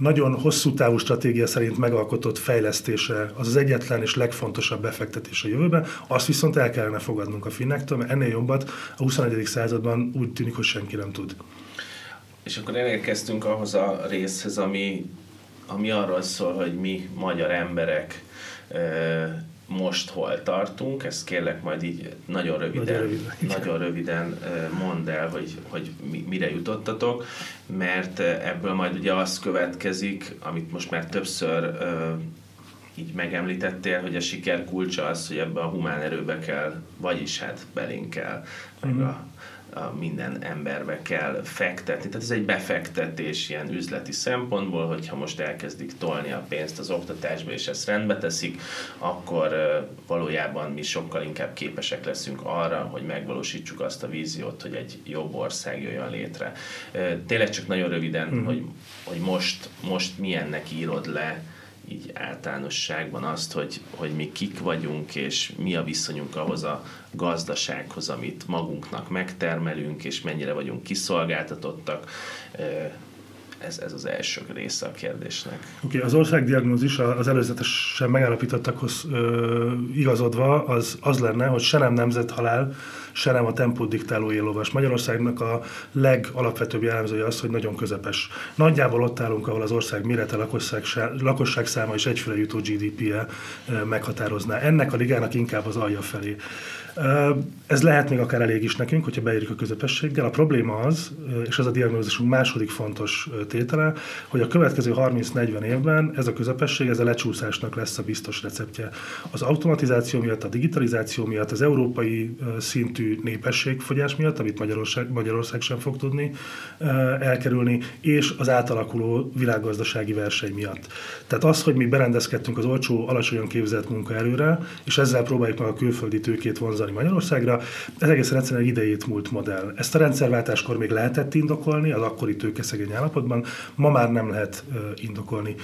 nagyon hosszú távú stratégia szerint megalkotott fejlesztése az az egyetlen és legfontosabb befektetés a jövőben, azt viszont el kellene fogadnunk a finnektől, mert ennél jobbat a 21. században úgy tűnik, hogy senki nem tud.
És akkor elérkeztünk ahhoz a részhez, ami, ami arról szól, hogy mi magyar emberek most hol tartunk, ezt kérlek majd így nagyon röviden, nagyon röviden, nagyon röviden mondd el, hogy, hogy mire jutottatok, mert ebből majd ugye az következik, amit most már többször így megemlítettél, hogy a siker kulcsa az, hogy ebbe a humán erőbe kell, vagyis hát belénk kell, meg a a minden emberbe kell fektetni. Tehát ez egy befektetés ilyen üzleti szempontból, hogyha most elkezdik tolni a pénzt az oktatásba, és ezt rendbe teszik, akkor valójában mi sokkal inkább képesek leszünk arra, hogy megvalósítsuk azt a víziót, hogy egy jobb ország jöjjön létre. Tényleg csak nagyon röviden, mm. hogy, hogy most, most milyennek írod le így általánosságban azt, hogy, hogy mi kik vagyunk, és mi a viszonyunk ahhoz a gazdasághoz, amit magunknak megtermelünk, és mennyire vagyunk kiszolgáltatottak. Ez, ez az első része a kérdésnek.
Oké, okay, az országdiagnózis az előzetesen megállapítottakhoz ö, igazodva az, az lenne, hogy se nem nemzethalál, se nem a tempót diktáló éllovas. Magyarországnak a legalapvetőbb jellemzője az, hogy nagyon közepes. Nagyjából ott állunk, ahol az ország mérete, lakosság, lakosság száma és egyfőre jutó GDP-je meghatározná. Ennek a ligának inkább az alja felé. Ez lehet még akár elég is nekünk, hogyha beírjuk a közepességgel. A probléma az, és az a diagnózisunk második fontos tétele, hogy a következő 30-40 évben ez a közepesség, ez a lecsúszásnak lesz a biztos receptje. Az automatizáció miatt, a digitalizáció miatt, az európai szintű népességfogyás miatt, amit Magyarország, Magyarország sem fog tudni elkerülni, és az átalakuló világgazdasági verseny miatt. Tehát az, hogy mi berendezkedtünk az olcsó, alacsonyan képzett munkaerőre, és ezzel próbáljuk meg a külföldi tőkét vonzani hozani Magyarországra. Ez egészen egyszerűen egy idejét múlt modell. Ezt a rendszerváltáskor még lehetett indokolni, az akkori tőkeszegény állapotban, ma már nem lehet indokolni.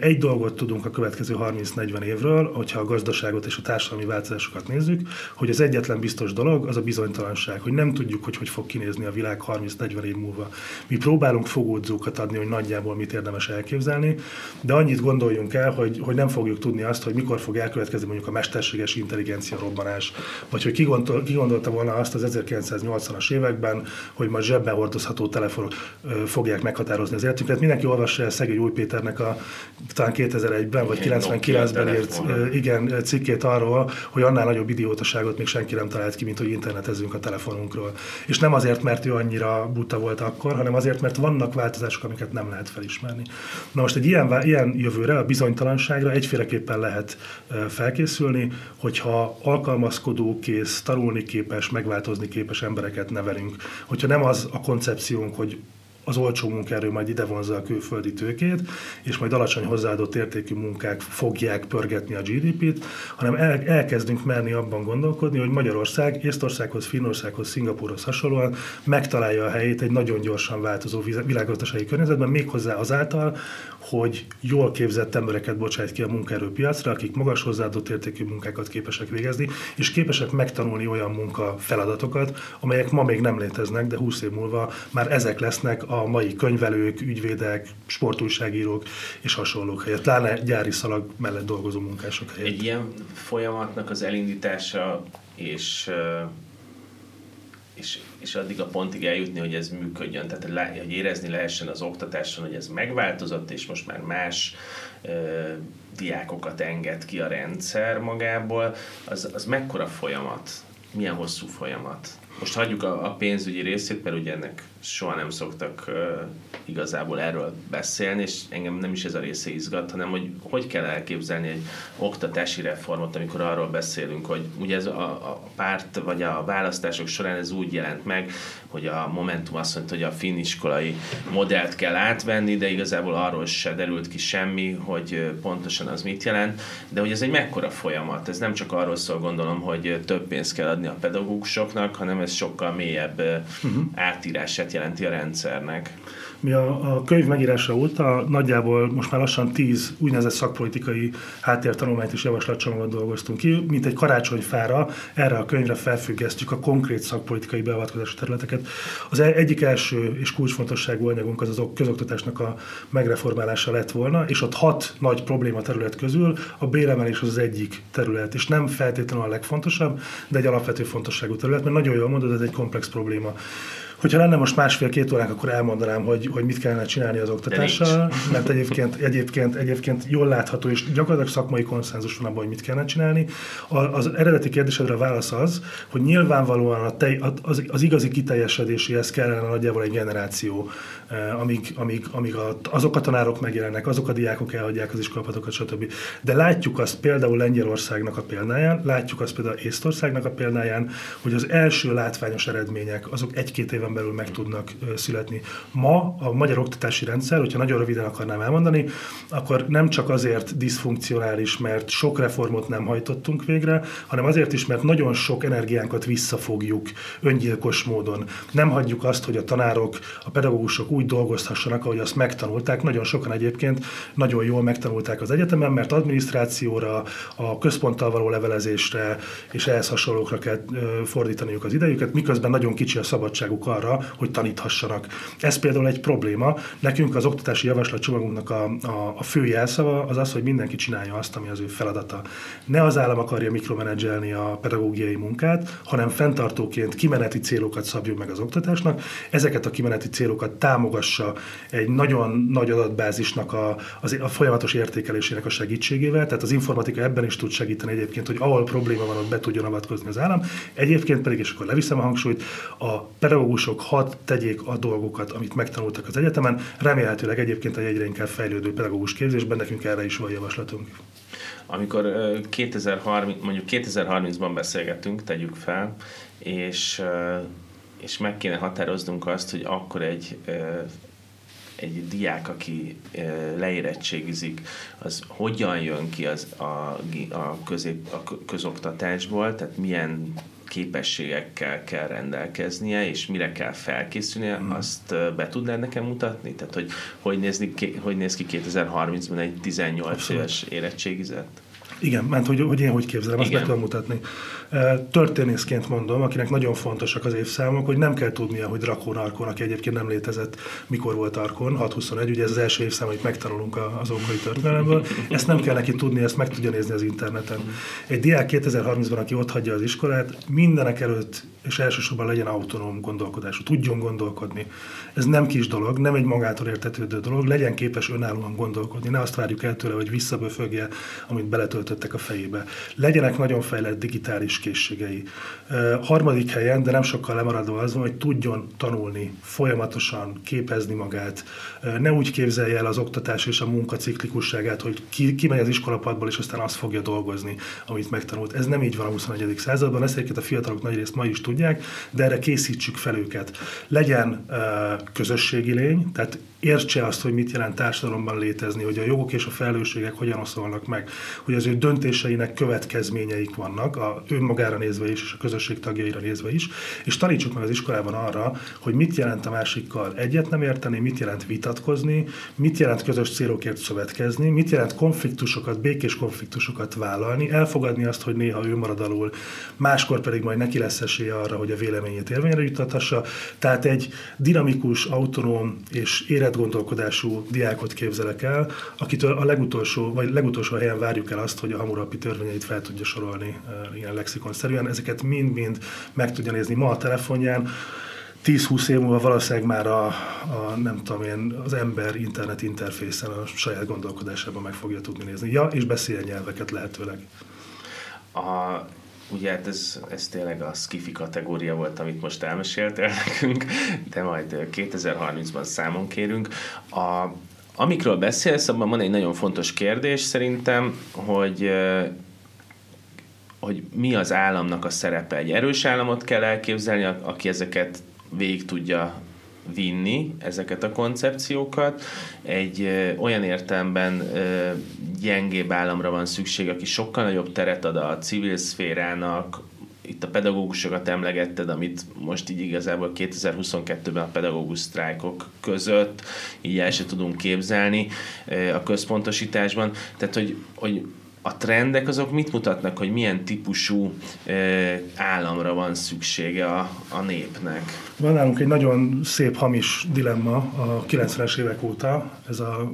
Egy dolgot tudunk a következő 30-40 évről, hogyha a gazdaságot és a társadalmi változásokat nézzük, hogy az egyetlen biztos dolog az a bizonytalanság, hogy nem tudjuk, hogy hogy fog kinézni a világ 30-40 év múlva. Mi próbálunk fogódzókat adni, hogy nagyjából mit érdemes elképzelni, de annyit gondoljunk el, hogy, hogy nem fogjuk tudni azt, hogy mikor fog elkövetkezni mondjuk a mesterséges intelligencia robbanás, vagy vagy hogy ki, gondol, ki gondolta volna azt az 1980-as években, hogy majd zsebben hordozható telefonok fogják meghatározni az életünket. Mindenki olvassa el Szegély Új Péternek a talán 2001-ben vagy 99-ben írt igen, cikkét arról, hogy annál nagyobb idiótaságot még senki nem talált ki, mint hogy internetezünk a telefonunkról. És nem azért, mert ő annyira buta volt akkor, hanem azért, mert vannak változások, amiket nem lehet felismerni. Na most egy ilyen, ilyen jövőre, a bizonytalanságra egyféleképpen lehet felkészülni, hogyha alkalmazkodó, kész, tanulni képes, megváltozni képes embereket nevelünk. Hogyha nem az a koncepciónk, hogy az olcsó munkaerő majd ide vonza a külföldi tőkét, és majd alacsony hozzáadott értékű munkák fogják pörgetni a GDP-t, hanem el, elkezdünk merni abban gondolkodni, hogy Magyarország Észtországhoz, Finnországhoz, Szingapurhoz hasonlóan megtalálja a helyét egy nagyon gyorsan változó világgazdasági környezetben, méghozzá azáltal, hogy jól képzett embereket bocsájt ki a munkaerőpiacra, akik magas hozzáadott értékű munkákat képesek végezni, és képesek megtanulni olyan munka feladatokat, amelyek ma még nem léteznek, de 20 év múlva már ezek lesznek a mai könyvelők, ügyvédek, sportújságírók és hasonlók helyett, pláne gyári szalag mellett dolgozó munkások helyett.
Egy ilyen folyamatnak az elindítása és és, és addig a pontig eljutni, hogy ez működjön, tehát le, hogy érezni lehessen az oktatáson, hogy ez megváltozott, és most már más ö, diákokat enged ki a rendszer magából, az, az mekkora folyamat? Milyen hosszú folyamat? Most hagyjuk a, a pénzügyi részét, mert ugye ennek soha nem szoktak uh, igazából erről beszélni, és engem nem is ez a része izgat, hanem hogy hogy kell elképzelni egy oktatási reformot, amikor arról beszélünk, hogy ugye ez a, a párt vagy a választások során ez úgy jelent meg, hogy a Momentum azt mondta, hogy a finn iskolai modellt kell átvenni, de igazából arról se derült ki semmi, hogy pontosan az mit jelent, de hogy ez egy mekkora folyamat, ez nem csak arról szól gondolom, hogy több pénzt kell adni a pedagógusoknak, hanem ez sokkal mélyebb uh-huh. átírását jelenti a rendszernek.
Mi a, a könyv megírása óta nagyjából most már lassan tíz úgynevezett szakpolitikai háttértanulmányt és javaslatcsomagot dolgoztunk ki, mint egy karácsonyfára erre a könyvre felfüggesztjük a konkrét szakpolitikai beavatkozási területeket. Az e- egyik első és kulcsfontosságú anyagunk az az közoktatásnak a megreformálása lett volna, és ott hat nagy probléma terület közül a béremelés az az egyik terület, és nem feltétlenül a legfontosabb, de egy alapvető fontosságú terület, mert nagyon jól mondod, ez egy komplex probléma. Hogyha lenne most másfél-két óránk, akkor elmondanám, hogy, hogy mit kellene csinálni az oktatással, mert egyébként, egyébként, egyébként jól látható, és gyakorlatilag szakmai konszenzus van abban, hogy mit kellene csinálni. Az eredeti kérdésedre a válasz az, hogy nyilvánvalóan a tej, az, az igazi kiteljesedéséhez kellene nagyjából egy generáció, amíg, amíg, amíg a, azok a tanárok megjelennek, azok a diákok elhagyják az iskolapatokat, stb. De látjuk azt például Lengyelországnak a példáján, látjuk azt például Észtországnak a példáján, hogy az első látványos eredmények azok egy-két éven belül meg tudnak születni. Ma a magyar oktatási rendszer, hogyha nagyon röviden akarnám elmondani, akkor nem csak azért diszfunkcionális, mert sok reformot nem hajtottunk végre, hanem azért is, mert nagyon sok energiánkat visszafogjuk öngyilkos módon. Nem hagyjuk azt, hogy a tanárok, a pedagógusok úgy dolgozhassanak, ahogy azt megtanulták. Nagyon sokan egyébként nagyon jól megtanulták az egyetemen, mert adminisztrációra, a központtal való levelezésre és ehhez hasonlókra kell fordítaniuk az idejüket, miközben nagyon kicsi a szabadságuk arra, hogy taníthassanak. Ez például egy probléma. Nekünk az oktatási javaslatcsomagunknak a, a, a fő jelszava az az, hogy mindenki csinálja azt, ami az ő feladata. Ne az állam akarja mikromenedzselni a pedagógiai munkát, hanem fenntartóként kimeneti célokat szabjuk meg az oktatásnak. Ezeket a kimeneti célokat támogassa egy nagyon nagy adatbázisnak a, az, a folyamatos értékelésének a segítségével, tehát az informatika ebben is tud segíteni egyébként, hogy ahol probléma van, ott be tudjon avatkozni az állam. Egyébként pedig, és akkor leviszem a hangsúlyt, a pedagógusok hadd tegyék a dolgokat, amit megtanultak az egyetemen. Remélhetőleg egyébként a egyre inkább fejlődő pedagógus képzésben nekünk erre is van javaslatunk.
Amikor 2030, mondjuk 2030-ban beszélgetünk, tegyük fel, és, és meg kéne határoznunk azt, hogy akkor egy egy diák, aki leérettségizik, az hogyan jön ki az a, a, közép, a közoktatásból, tehát milyen képességekkel kell rendelkeznie, és mire kell felkészülnie, mm. azt be tudnál nekem mutatni? Tehát, hogy hogy, nézni, hogy néz ki 2030-ban egy 18 Abszolút. éves érettségizett?
Igen, ment, hogy, hogy én hogy képzelem, azt be tudom mutatni. Történészként mondom, akinek nagyon fontosak az évszámok, hogy nem kell tudnia, hogy Drakón Arkon, aki egyébként nem létezett, mikor volt Arkon, 621, ugye ez az első évszám, amit megtanulunk az ókori történelemből. Ezt nem kell neki tudni, ezt meg tudja nézni az interneten. Egy diák 2030-ban, aki ott hagyja az iskolát, mindenek előtt és elsősorban legyen autonóm gondolkodású, tudjon gondolkodni. Ez nem kis dolog, nem egy magától értetődő dolog, legyen képes önállóan gondolkodni, ne azt várjuk el tőle, hogy visszaböfögje, amit beletöltöttek a fejébe. Legyenek nagyon fejlett digitális készségei. Harmadik helyen, de nem sokkal lemaradva az van, hogy tudjon tanulni, folyamatosan képezni magát. Ne úgy képzelje el az oktatás és a munka ciklikusságát, hogy ki, ki megy az iskolapadból, és aztán azt fogja dolgozni, amit megtanult. Ez nem így van a 21. században, ezt a fiatalok nagy részt ma is tudják, de erre készítsük fel őket. Legyen közösségi lény, tehát értse azt, hogy mit jelent társadalomban létezni, hogy a jogok és a felelősségek hogyan oszolnak meg, hogy az ő döntéseinek következményeik vannak, a önmagára nézve is, és a közösség tagjaira nézve is, és tanítsuk meg az iskolában arra, hogy mit jelent a másikkal egyet nem érteni, mit jelent vitatkozni, mit jelent közös célokért szövetkezni, mit jelent konfliktusokat, békés konfliktusokat vállalni, elfogadni azt, hogy néha ő marad alul, máskor pedig majd neki lesz esélye arra, hogy a véleményét érvényre juttathassa. Tehát egy dinamikus, autonóm és érett gondolkodású diákot képzelek el, akitől a legutolsó, vagy legutolsó helyen várjuk el azt, hogy a Hammurapi törvényeit fel tudja sorolni eh, ilyen lexikonszerűen. Ezeket mind-mind meg tudja nézni ma a telefonján. 10-20 év múlva valószínűleg már a, a, nem tudom én, az ember internet interfészen a saját gondolkodásában meg fogja tudni nézni. Ja, és beszéljen nyelveket lehetőleg.
A, ugye hát ez, ez tényleg a skifi kategória volt, amit most elmeséltél nekünk, de majd 2030-ban számon kérünk. A, amikről beszélsz, abban van egy nagyon fontos kérdés szerintem, hogy hogy mi az államnak a szerepe. Egy erős államot kell elképzelni, aki ezeket végig tudja vinni ezeket a koncepciókat. Egy olyan értelemben ö, gyengébb államra van szükség, aki sokkal nagyobb teret ad a civil szférának, itt a pedagógusokat emlegetted, amit most így igazából 2022-ben a pedagógus sztrájkok között így el se tudunk képzelni a központosításban. Tehát, hogy, hogy a trendek azok mit mutatnak, hogy milyen típusú államra van szüksége a, a népnek?
Van nálunk egy nagyon szép hamis dilemma a 90-es évek óta, ez a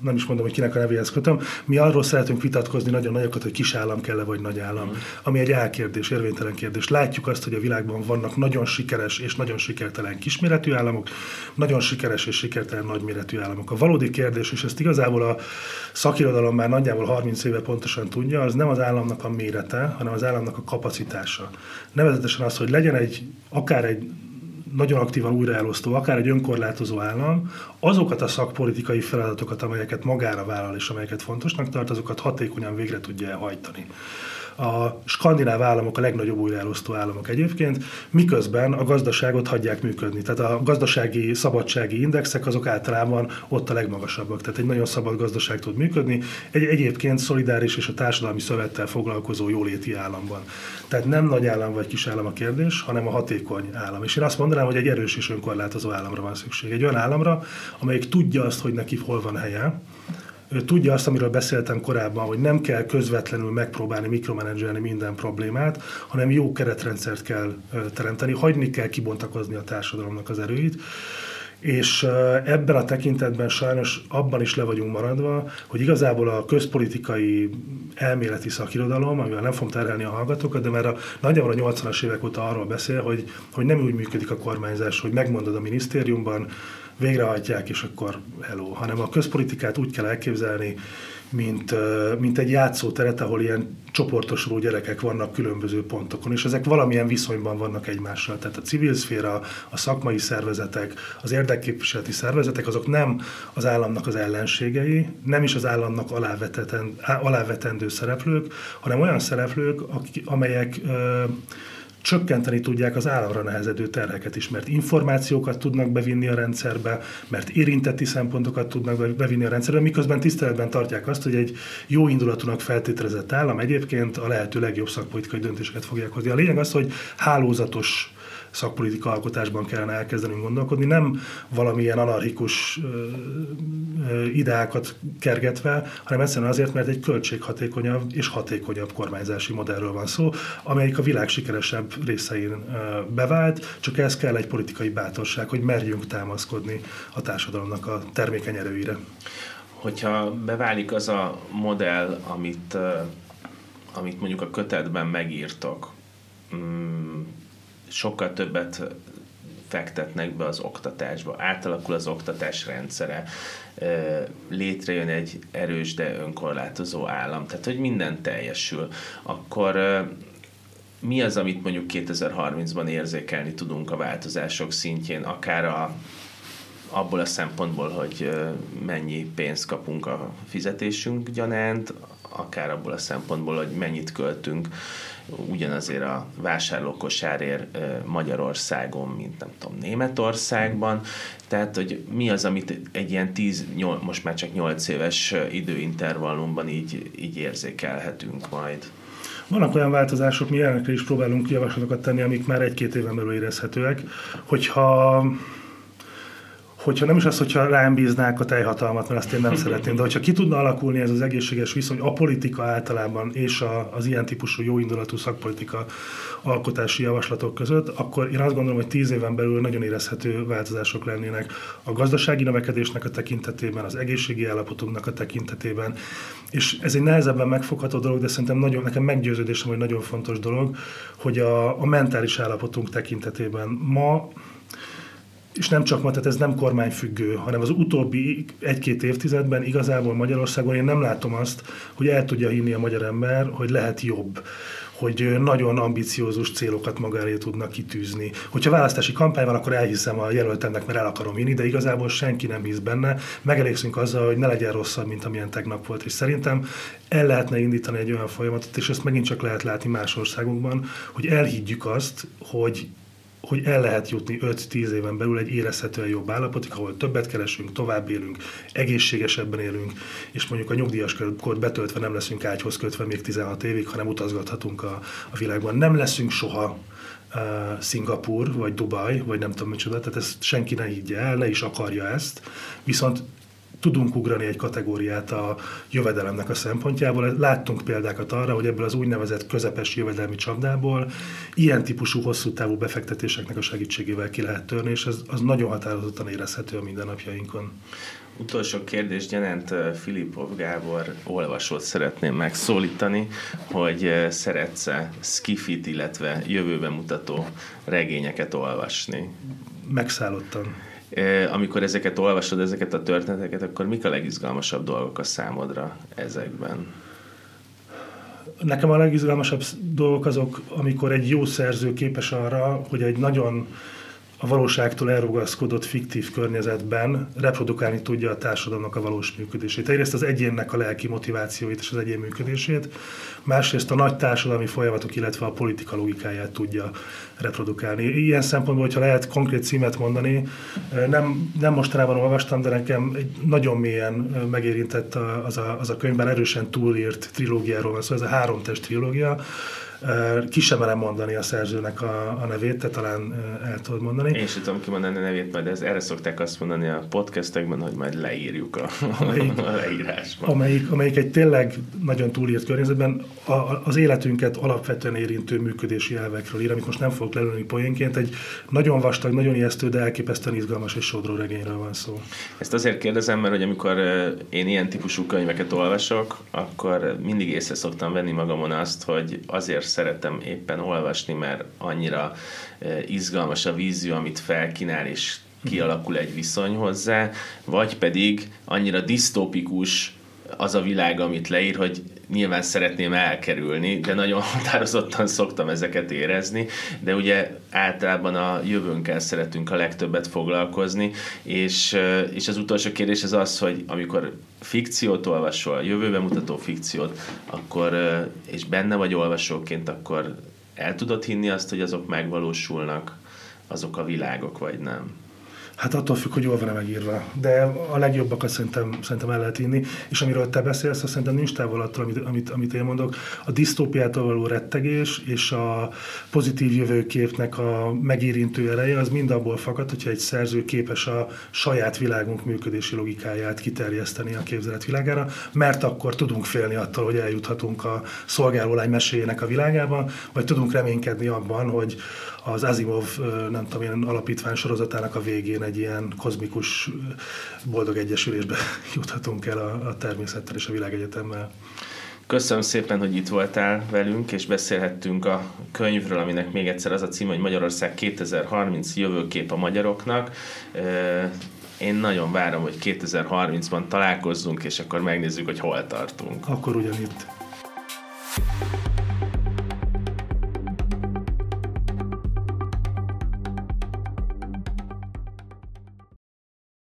nem is mondom, hogy kinek a nevéhez kötöm, mi arról szeretünk vitatkozni nagyon nagyokat, hogy kis állam kell-e vagy nagy állam, mm. ami egy álkérdés, érvénytelen kérdés. Látjuk azt, hogy a világban vannak nagyon sikeres és nagyon sikertelen kisméretű államok, nagyon sikeres és sikertelen nagyméretű államok. A valódi kérdés, és ezt igazából a szakirodalom már nagyjából 30 éve pontosan tudja, az nem az államnak a mérete, hanem az államnak a kapacitása. Nevezetesen az, hogy legyen egy akár egy nagyon aktívan újraelosztó, akár egy önkorlátozó állam, azokat a szakpolitikai feladatokat, amelyeket magára vállal és amelyeket fontosnak tart, azokat hatékonyan végre tudja elhajtani a skandináv államok a legnagyobb újraelosztó államok egyébként, miközben a gazdaságot hagyják működni. Tehát a gazdasági, szabadsági indexek azok általában ott a legmagasabbak. Tehát egy nagyon szabad gazdaság tud működni, egy egyébként szolidáris és a társadalmi szövettel foglalkozó jóléti államban. Tehát nem nagy állam vagy kis állam a kérdés, hanem a hatékony állam. És én azt mondanám, hogy egy erős és önkorlátozó államra van szükség. Egy olyan államra, amelyik tudja azt, hogy neki hol van helye, tudja azt, amiről beszéltem korábban, hogy nem kell közvetlenül megpróbálni mikromenedzselni minden problémát, hanem jó keretrendszert kell teremteni, hagyni kell kibontakozni a társadalomnak az erőit, és ebben a tekintetben sajnos abban is le vagyunk maradva, hogy igazából a közpolitikai elméleti szakirodalom, amivel nem fogom terhelni a hallgatókat, de mert a, nagyjából a 80-as évek óta arról beszél, hogy, hogy nem úgy működik a kormányzás, hogy megmondod a minisztériumban, végrehajtják, és akkor hello. Hanem a közpolitikát úgy kell elképzelni, mint, mint egy játszóteret, ahol ilyen csoportosuló gyerekek vannak különböző pontokon, és ezek valamilyen viszonyban vannak egymással. Tehát a civil szféra, a szakmai szervezetek, az érdekképviseleti szervezetek, azok nem az államnak az ellenségei, nem is az államnak alávetendő szereplők, hanem olyan szereplők, akik, amelyek csökkenteni tudják az államra nehezedő terheket is, mert információkat tudnak bevinni a rendszerbe, mert érintetti szempontokat tudnak bevinni a rendszerbe, miközben tiszteletben tartják azt, hogy egy jó indulatúnak feltételezett állam egyébként a lehető legjobb szakpolitikai döntéseket fogják hozni. A lényeg az, hogy hálózatos szakpolitika alkotásban kellene elkezdenünk gondolkodni, nem valamilyen anarchikus ideákat kergetve, hanem egyszerűen azért, mert egy költséghatékonyabb és hatékonyabb kormányzási modellről van szó, amelyik a világ sikeresebb részein bevált, csak ez kell egy politikai bátorság, hogy merjünk támaszkodni a társadalomnak a termékeny erőire.
Hogyha beválik az a modell, amit, amit mondjuk a kötetben megírtok, sokkal többet fektetnek be az oktatásba, átalakul az oktatás rendszere, létrejön egy erős, de önkorlátozó állam, tehát hogy minden teljesül, akkor mi az, amit mondjuk 2030-ban érzékelni tudunk a változások szintjén, akár a, abból a szempontból, hogy mennyi pénzt kapunk a fizetésünk gyanánt, akár abból a szempontból, hogy mennyit költünk ugyanazért a vásárlókosárért Magyarországon, mint nem tudom, Németországban. Tehát, hogy mi az, amit egy ilyen 10, most már csak 8 éves időintervallumban így, így érzékelhetünk majd.
Vannak olyan változások, mi ilyenekre is próbálunk javaslatokat tenni, amik már egy-két éven belül érezhetőek. Hogyha hogyha nem is az, hogyha rám bíznák a teljhatalmat, mert azt én nem szeretném, de hogyha ki tudna alakulni ez az egészséges viszony a politika általában és a, az ilyen típusú jóindulatú szakpolitika alkotási javaslatok között, akkor én azt gondolom, hogy tíz éven belül nagyon érezhető változások lennének a gazdasági növekedésnek a tekintetében, az egészségi állapotunknak a tekintetében. És ez egy nehezebben megfogható dolog, de szerintem nagyon, nekem meggyőződésem, hogy nagyon fontos dolog, hogy a, a mentális állapotunk tekintetében ma és nem csak ma, tehát ez nem kormányfüggő, hanem az utóbbi egy-két évtizedben igazából Magyarországon én nem látom azt, hogy el tudja hinni a magyar ember, hogy lehet jobb hogy nagyon ambiciózus célokat elé tudnak kitűzni. Hogyha választási kampány van, akkor elhiszem a jelöltemnek, mert el akarom vinni, de igazából senki nem hisz benne. Megelégszünk azzal, hogy ne legyen rosszabb, mint amilyen tegnap volt. És szerintem el lehetne indítani egy olyan folyamatot, és ezt megint csak lehet látni más országokban, hogy elhiggyük azt, hogy hogy el lehet jutni 5-10 éven belül egy érezhetően jobb állapotig, ahol többet keresünk, tovább élünk, egészségesebben élünk, és mondjuk a nyugdíjas kort betöltve nem leszünk ágyhoz kötve még 16 évig, hanem utazgathatunk a, a világban. Nem leszünk soha uh, Szingapur, vagy Dubaj, vagy nem tudom micsoda, tehát ezt senki ne higgye el, ne is akarja ezt, viszont tudunk ugrani egy kategóriát a jövedelemnek a szempontjából. Láttunk példákat arra, hogy ebből az úgynevezett közepes jövedelmi csapdából ilyen típusú hosszú távú befektetéseknek a segítségével ki lehet törni, és ez az nagyon határozottan érezhető a mindennapjainkon.
Utolsó kérdés gyanánt Filipov Gábor olvasót szeretném megszólítani, hogy szeretsz-e skifit, illetve jövőben mutató regényeket olvasni?
Megszállottan
amikor ezeket olvasod, ezeket a történeteket, akkor mik a legizgalmasabb dolgok a számodra ezekben?
Nekem a legizgalmasabb dolgok azok, amikor egy jó szerző képes arra, hogy egy nagyon a valóságtól elrugaszkodott fiktív környezetben reprodukálni tudja a társadalomnak a valós működését. Egyrészt az egyénnek a lelki motivációit és az egyén működését, másrészt a nagy társadalmi folyamatok, illetve a politika logikáját tudja reprodukálni. Ilyen szempontból, hogyha lehet konkrét címet mondani, nem, nem mostanában olvastam, de nekem egy nagyon mélyen megérintett az a, az a könyvben erősen túlírt trilógiáról van szó, szóval ez a háromtest trilógia, ki sem merem mondani a szerzőnek a, a nevét, te talán el tudod mondani.
Én sem tudom kimondani a nevét, majd ez, erre szokták azt mondani a podcastekben, hogy majd leírjuk a, amelyik, a leírásban.
Amelyik, amelyik egy tényleg nagyon túlírt környezetben a, az életünket alapvetően érintő működési elvekről ír, amit most nem fogok lelőni poénként. Egy nagyon vastag, nagyon ijesztő, de elképesztően izgalmas és sodró regényről van szó.
Ezt azért kérdezem, mert hogy amikor én ilyen típusú könyveket olvasok, akkor mindig észre szoktam venni magamon azt, hogy azért szeretem éppen olvasni, mert annyira izgalmas a vízió, amit felkínál, és kialakul egy viszony hozzá, vagy pedig annyira disztópikus az a világ, amit leír, hogy nyilván szeretném elkerülni, de nagyon határozottan szoktam ezeket érezni, de ugye általában a jövőnkkel szeretünk a legtöbbet foglalkozni, és, és az utolsó kérdés az az, hogy amikor fikciót olvasol, jövőbe mutató fikciót, akkor, és benne vagy olvasóként, akkor el tudod hinni azt, hogy azok megvalósulnak, azok a világok, vagy nem?
Hát attól függ, hogy jól van-e megírva. De a legjobbakat szerintem, szerintem el lehet inni. És amiről te beszélsz, azt szerintem nincs távol attól, amit, amit, amit én mondok. A disztópiától való rettegés és a pozitív jövőképnek a megérintő ereje, az mind abból fakad, hogyha egy szerző képes a saját világunk működési logikáját kiterjeszteni a képzelet világára, mert akkor tudunk félni attól, hogy eljuthatunk a szolgálólány meséjének a világába, vagy tudunk reménykedni abban, hogy az Asimov, nem tudom, ilyen alapítvány sorozatának a végén egy ilyen kozmikus boldog egyesülésbe juthatunk el a, a természettel és a világegyetemmel.
Köszönöm szépen, hogy itt voltál velünk, és beszélhettünk a könyvről, aminek még egyszer az a cím, hogy Magyarország 2030 jövőkép a magyaroknak. Én nagyon várom, hogy 2030-ban találkozzunk, és akkor megnézzük, hogy hol tartunk.
Akkor ugyanitt.